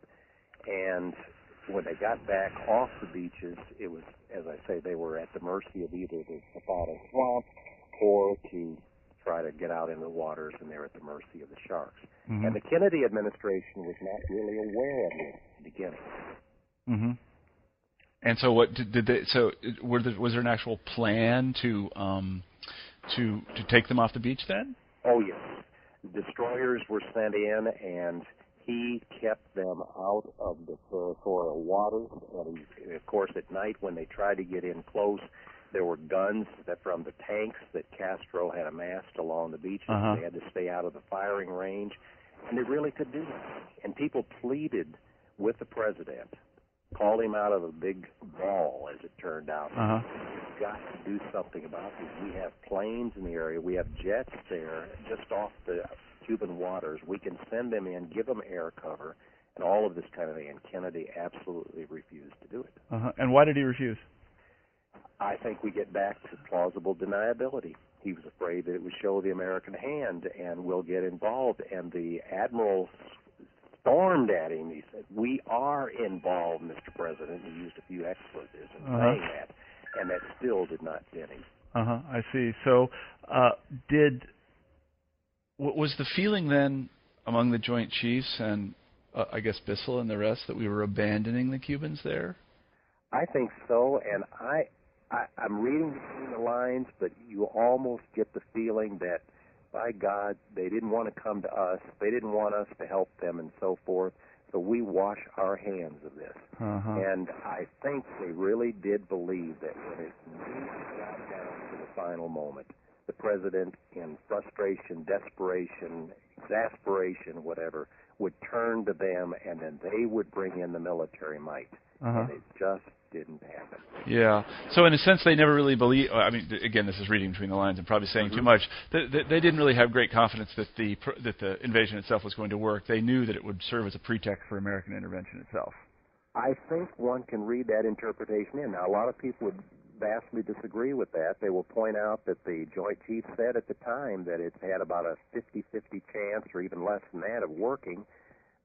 And when they got back off the beaches, it was, as I say, they were at the mercy of either the Zapata swamp or to try to get out in the waters, and they're at the mercy of the sharks. hmm And the Kennedy administration was not really aware of this at the beginning. hmm And so what did, did they? So were there, was there an actual plan to um, to to take them off the beach then? Oh yes, destroyers were sent in, and he kept them out of the territorial waters. And he, of course, at night when they tried to get in close, there were guns that from the tanks that Castro had amassed along the beaches. Uh-huh. They had to stay out of the firing range, and they really could do that. And people pleaded with the president, called him out of a big ball, as it turned out. Uh huh. We've got to do something about this. We have planes in the area. We have jets there just off the Cuban waters. We can send them in, give them air cover, and all of this kind of thing. And Kennedy absolutely refused to do it. Uh huh. And why did he refuse? I think we get back to plausible deniability. He was afraid that it would show the American hand and we'll get involved. And the admiral stormed at him. He said, "We are involved, Mr. President." He used a few expletives in Uh-huh. saying that, and that still did not dent him. Uh huh. I see. So, uh, did What was the feeling then among the Joint Chiefs and uh, I guess Bissell and the rest that we were abandoning the Cubans there? I think so, and I, I I'm reading between the lines, but you almost get the feeling that by God, they didn't want to come to us. They didn't want us to help them and so forth. So we wash our hands of this. Uh-huh. And I think they really did believe that when it got down to the final moment, the president, in frustration, desperation, exasperation, whatever, would turn to them and then they would bring in the military might. Uh-huh. And it just didn't happen. Yeah. So in a sense, they never really believe. I mean, again, this is reading between the lines and probably saying Mm-hmm. too much. They, they, they didn't really have great confidence that the that the invasion itself was going to work. They knew that it would serve as a pretext for American intervention itself. I think one can read that interpretation in. Now, a lot of people would vastly disagree with that. They will point out that the Joint Chiefs said at the time that it had about a 50-50 chance, or even less than that, of working,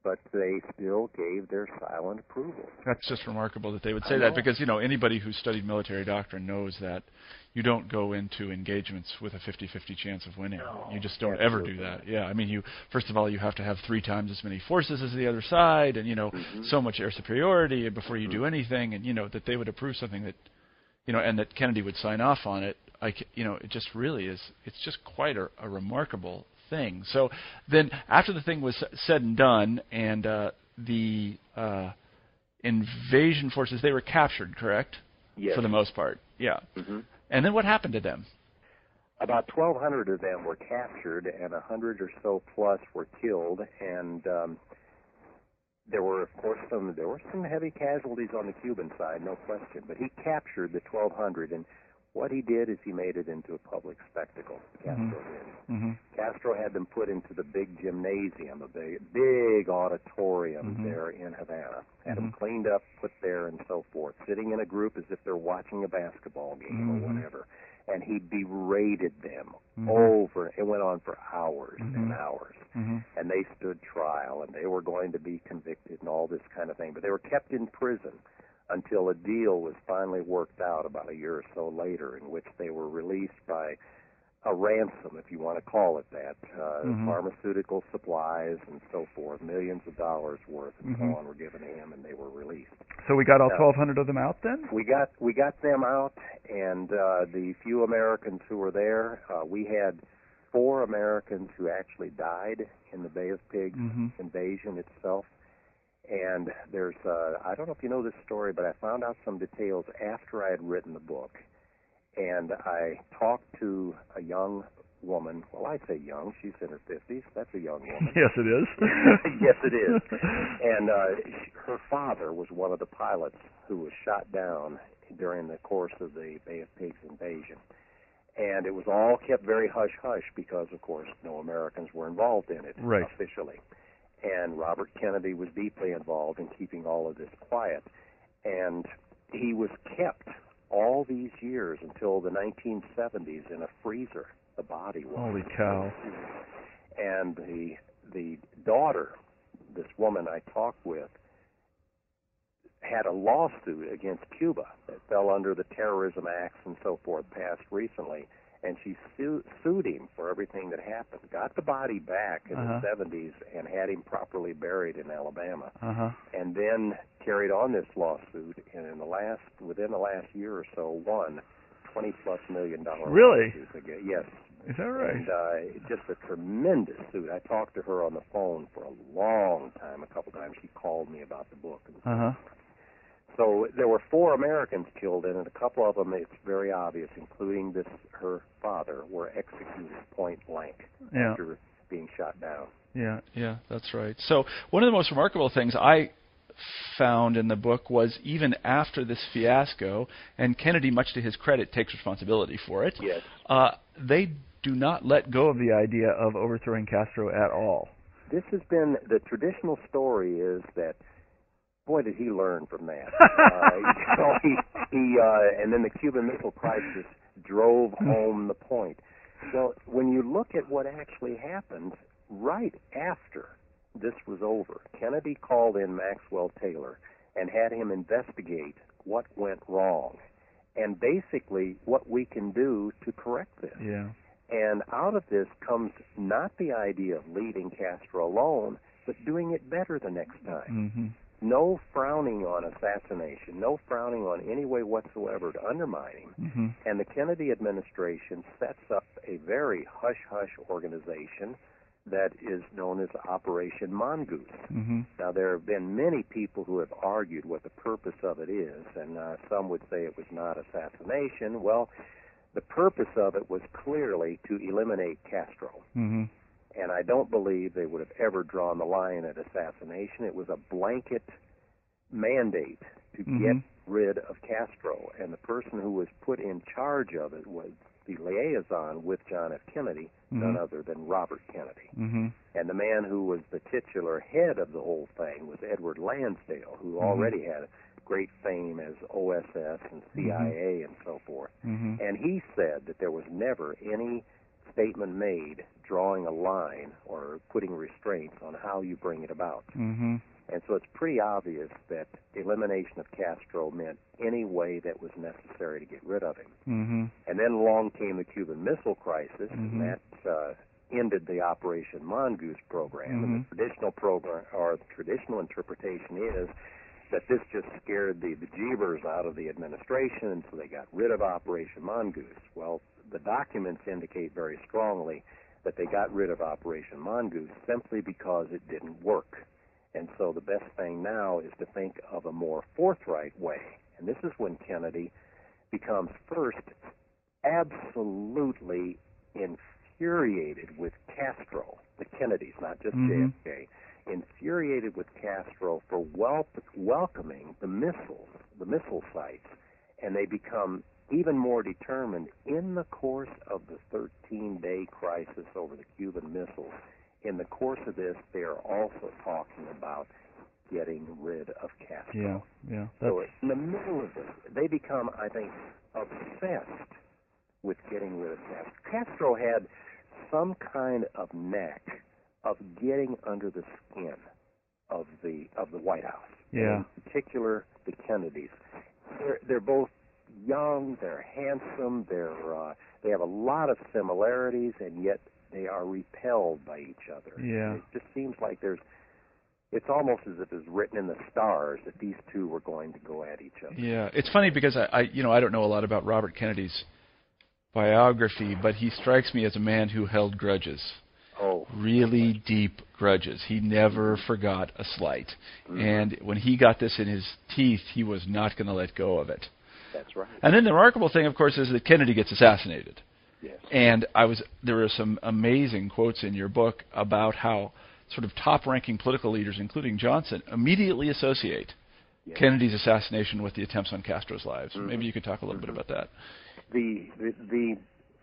but they still gave their silent approval. That's just remarkable that they would say that because you know anybody who's studied military doctrine knows that you don't go into engagements with a 50-50 chance of winning. No, you just don't ever do that. Yeah, I mean, you first of all you have to have three times as many forces as the other side, and you know Mhm. so much air superiority before you Mhm. do anything, and you know that they would approve something that, you know, and that Kennedy would sign off on it. I, you know, it just really is. It's just quite a, a remarkable thing. So then, after the thing was said and done, and uh, the uh, invasion forces they were captured, correct? Yes. For the most part, yeah. hmm And then what happened to them? About 1,200 of them were captured, and 100 or so plus were killed. And um, there were, of course, some there were some heavy casualties on the Cuban side, no question. But he captured the 1,200, and what he did is he made it into a public spectacle. Castro did. Mm-hmm. Castro had them put into the big gymnasium, a big, big auditorium Mhm. there in Havana. Had them Mhm. cleaned up, put there, and so forth, sitting in a group as if they're watching a basketball game or whatever. And he berated them over. It went on for hours and hours. Mm-hmm. And they stood trial, and they were going to be convicted and all this kind of thing. But they were kept in prison until a deal was finally worked out about a year or so later, in which they were released by a ransom, if you want to call it that, uh, Mhm. pharmaceutical supplies and so forth, millions of dollars worth and Mhm. so on were given to him, and they were released. So we got all Yeah. 1,200 of them out then? We got we got them out, and uh, the few Americans who were there, uh, we had four Americans who actually died in the Bay of Pigs Mhm. invasion itself. And there's uh, I don't know if you know this story, but I found out some details after I had written the book, and I talked to a young woman. Well, I say young; she's in her fifties. That's a young woman. (laughs) Yes, it is. (laughs) yes, it is. (laughs) And uh, sh- her father was one of the pilots who was shot down during the course of the Bay of Pigs invasion. And it was all kept very hush hush because, of course, no Americans were involved in it Right. officially. And Robert Kennedy was deeply involved in keeping all of this quiet. And he was kept all these years until the 1970s in a freezer. The body was. Holy cow. And the the daughter, this woman I talked with, had a lawsuit against Cuba that fell under the terrorism acts and so forth passed recently, and she su- sued him for everything that happened. Got the body back in Uh-huh. the 70s and had him properly buried in Alabama, Uh-huh. and then carried on this lawsuit, and in the last within the last year or so, won twenty plus million dollar Really? Yes, Is that right? and uh, just a tremendous suit. I talked to her on the phone for a long time. A couple times she called me about the book. And Uh-huh. So there were four Americans killed in it. A couple of them, it's very obvious, including this her father, were executed point blank Yeah. after being shot down. Yeah. Yeah, that's right. So one of the most remarkable things I found in the book was even after this fiasco, and Kennedy, much to his credit, takes responsibility for it. Yes. Uh, they do not let go of the idea of overthrowing Castro at all. This has been the traditional story is that boy did he learn from that. (laughs) uh, know, he he uh, and then the Cuban Missile Crisis drove home the point. Well, when you look at what actually happened right after this was over, Kennedy called in Maxwell Taylor and had him investigate what went wrong and basically what we can do to correct this. Yeah. And out of this comes not the idea of leaving Castro alone, but doing it better the next time. No frowning on assassination, no frowning on any way whatsoever to undermine him. hmm And the Kennedy administration sets up a very hush hush organization that is known as Operation Mongoose. hmm Now, there have been many people who have argued what the purpose of it is, and uh, some would say it was not assassination. Well, the purpose of it was clearly to eliminate Castro. hmm And I don't believe they would have ever drawn the line at assassination. It was a blanket mandate to Mhm. get rid of Castro, and the person who was put in charge of it was the liaison with John F. Kennedy, none Mhm. other than Robert Kennedy. hmm And the man who was the titular head of the whole thing was Edward Lansdale, who Mhm. already had great fame as OSS and CIA and so forth. hmm And he said that there was never any statement made drawing a line or putting restraints on how you bring it about. hmm And so it's pretty obvious that elimination of Castro meant any way that was necessary to get rid of him. hmm And then along came the Cuban Missile Crisis, Mhm. and that uh, ended the Operation Mongoose program. And the traditional program, or the traditional interpretation is that this just scared the bejeebers out of the administration, and so they got rid of Operation Mongoose. Well, the documents indicate very strongly that they got rid of Operation Mongoose simply because it didn't work. And so the best thing now is to think of a more forthright way. And this is when Kennedy becomes first absolutely infuriated with Castro, the Kennedys, not just Mhm. JFK, infuriated with Castro for wel- welcoming the missiles, the missile sites, and they become even more determined in the course of the 13-day crisis over the Cuban missiles. In the course of this, they are also talking about getting rid of Castro. Yeah. Yeah. So in the middle of this, they become, I think, obsessed with getting rid of Castro. Castro had some kind of knack of getting under the skin of the of the White House. Yeah. In particular, the Kennedys. They're they're both young. They're handsome. They're uh, they have a lot of similarities, and yet they are repelled by each other. Yeah. It just seems like there's it's almost as if it's written in the stars that these two were going to go at each other. Yeah, it's funny because I, I, you know, I don't know a lot about Robert Kennedy's biography, but he strikes me as a man who held grudges, Oh, really deep grudges. He never forgot a slight, Mhm. and when he got this in his teeth, he was not going to let go of it. That's right. And then the remarkable thing, of course, is that Kennedy gets assassinated. Yes. And I was there were some amazing quotes in your book about how sort of top-ranking political leaders, including Johnson, immediately associate Yes. Kennedy's assassination with the attempts on Castro's lives. Mhm. Maybe you could talk a little bit Mhm. about that. the, the the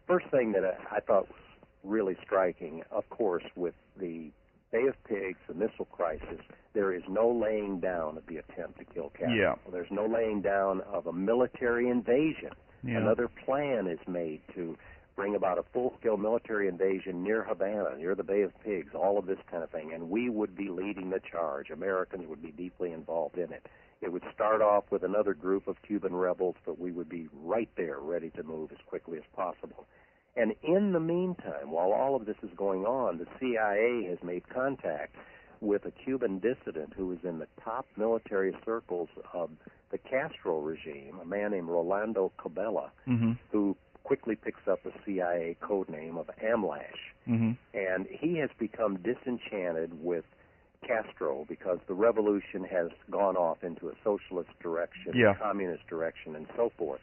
first thing that I, I thought was really striking, of course, with the Bay of Pigs, the missile crisis, there is no laying down of the attempt to kill Castro. Yeah. There's no laying down of a military invasion. yeah. Another plan is made to bring about a full-scale military invasion near Havana, near the Bay of Pigs, all of this kind of thing. And we would be leading the charge. Americans would be deeply involved in it. It would start off with another group of Cuban rebels, but we would be right there, ready to move as quickly as possible. And in the meantime, while all of this is going on, the CIA has made contact with a Cuban dissident who is in the top military circles of the Castro regime, a man named Rolando Cubela, hmm who quickly picks up the CIA code name of Amlash. hmm And he has become disenchanted with Castro because the revolution has gone off into a socialist direction, Yeah. communist direction, and so forth.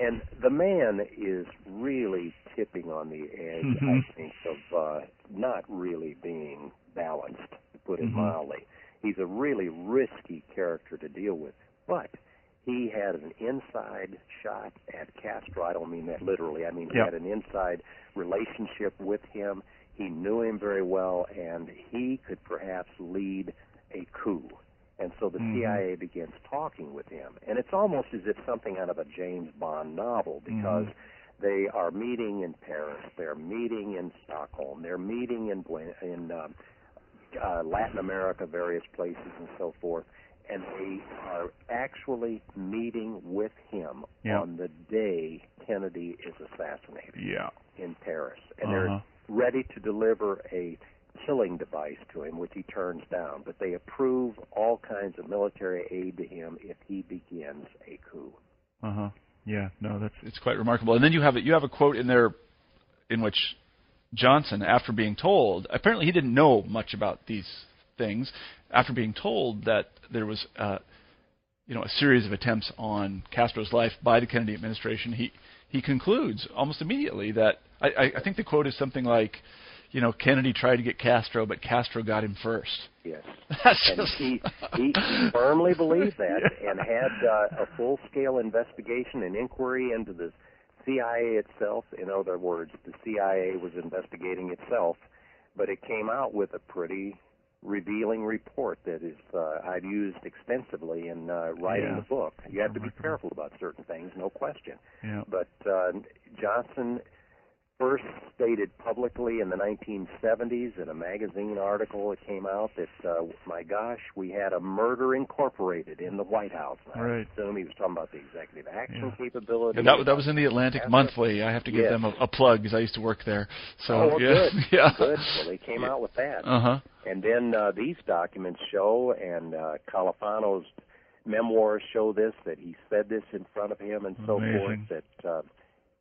And the man is really tipping on the edge, Mhm. I think, of uh, not really being balanced, to put it Mhm. mildly. He's a really risky character to deal with. But he had an inside shot at Castro. I don't mean that literally. I mean he Yeah. had an inside relationship with him. He knew him very well, and he could perhaps lead a coup. And so the Mhm. CIA begins talking with him. And it's almost as if something out of a James Bond novel because Mhm. they are meeting in Paris, they're meeting in Stockholm, they're meeting in in um, uh, Latin America, various places, and so forth. And they are actually meeting with him Yeah. on the day Kennedy is assassinated Yeah. in Paris. And Uh-huh. they're ready to deliver a killing device to him, which he turns down. But they approve all kinds of military aid to him if he begins a coup. Uh huh. Yeah. No, that's it's quite remarkable. And then you have you have a quote in there in which Johnson, after being told, apparently he didn't know much about these things, after being told that there was. Uh, you know, a series of attempts on Castro's life by the Kennedy administration, he he concludes almost immediately that I, I think the quote is something like, you know, Kennedy tried to get Castro, but Castro got him first. Yes. (laughs) That's and just he, he firmly believed that (laughs) and had uh, a full-scale investigation and inquiry into the CIA itself. In other words, the CIA was investigating itself, but it came out with a pretty revealing report that is uh, I've used extensively in uh, writing Yeah. the book. You have to be careful about certain things, no question. yeah. But uh, Johnson first stated publicly in the 1970s in a magazine article that came out that, uh, my gosh, we had a murder incorporated in the White House. And Right. I assume he was talking about the executive action Yeah. capability. And that that was in the Atlantic That's Monthly. I have to give Yes. them a, a plug because I used to work there. So oh, yeah, good. (laughs) yeah. Good. Well, they came out with that. Uh huh. And then uh, these documents show, and uh, Califano's memoirs show this, that he said this in front of him and so Amazing. forth, that uh,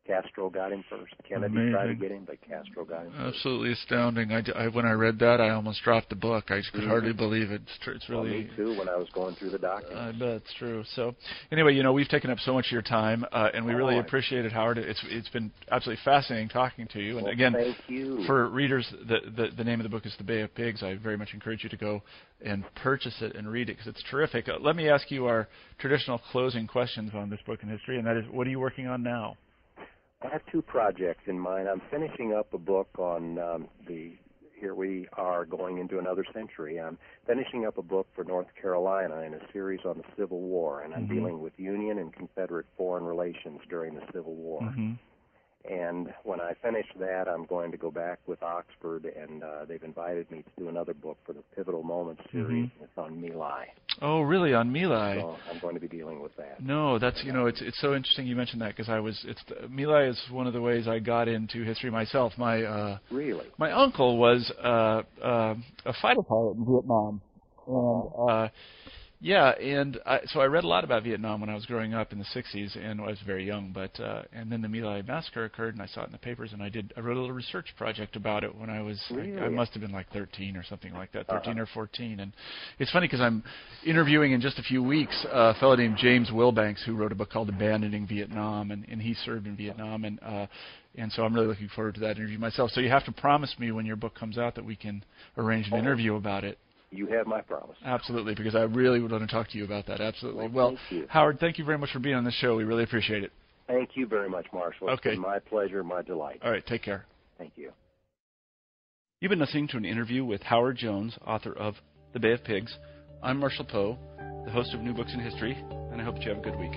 Castro got him first. Kennedy tried to get him, but Castro got him first. Absolutely astounding. I, I when I read that, I almost dropped the book. I just could Mhm. hardly believe it. It's, it's Well, really. me too, when I was going through the documents. I bet it's true. So, anyway, you know, we've taken up so much of your time, uh, and we really Oh, I- appreciate it, Howard. It's it's been absolutely fascinating talking to you. And Well, again, thank you. for readers, the, the the name of the book is The Bay of Pigs. I very much encourage you to go and purchase it and read it because it's terrific. Uh, let me ask you our traditional closing questions on this book in history, and that is, what are you working on now? I have two projects in mind. I'm finishing up a book on um, the. Here we are going into another century. I'm finishing up a book for North Carolina in a series on the Civil War, and I'm Mhm. dealing with Union and Confederate foreign relations during the Civil War. Mm-hmm. And when I finish that, I'm going to go back with Oxford, and uh, they've invited me to do another book for the Pivotal Moments series. Mhm. It's on My Lai. Oh, really? On My Lai? So I'm going to be dealing with that. No, that's you know it's it's so interesting you mentioned that because I was it's My Lai is one of the ways I got into history myself. My uh, Really? my uncle was uh, uh, a fighter pilot in Vietnam, and uh, yeah, and I, so I read a lot about Vietnam when I was growing up in the '60s, and I was very young. But uh, and then the My Lai massacre occurred, and I saw it in the papers, and I did I wrote a little research project about it when I was I, I must have been like 13 or something like that, Uh-huh. 13 or 14. And it's funny because I'm interviewing in just a few weeks uh, a fellow named James Willbanks who wrote a book called Abandoning Vietnam, and, and he served in Vietnam, and uh, and so I'm really looking forward to that interview myself. So you have to promise me when your book comes out that we can arrange an Oh. interview about it. You have my promise. Absolutely, because I really would want to talk to you about that. Absolutely. Well, thank you. Howard, thank you very much for being on the show. We really appreciate it. Thank you very much, Marshall. It's Okay. been my pleasure, my delight. All right, take care. Thank you. You've been listening to an interview with Howard Jones, author of The Bay of Pigs. I'm Marshall Poe, the host of New Books in History, and I hope that you have a good week.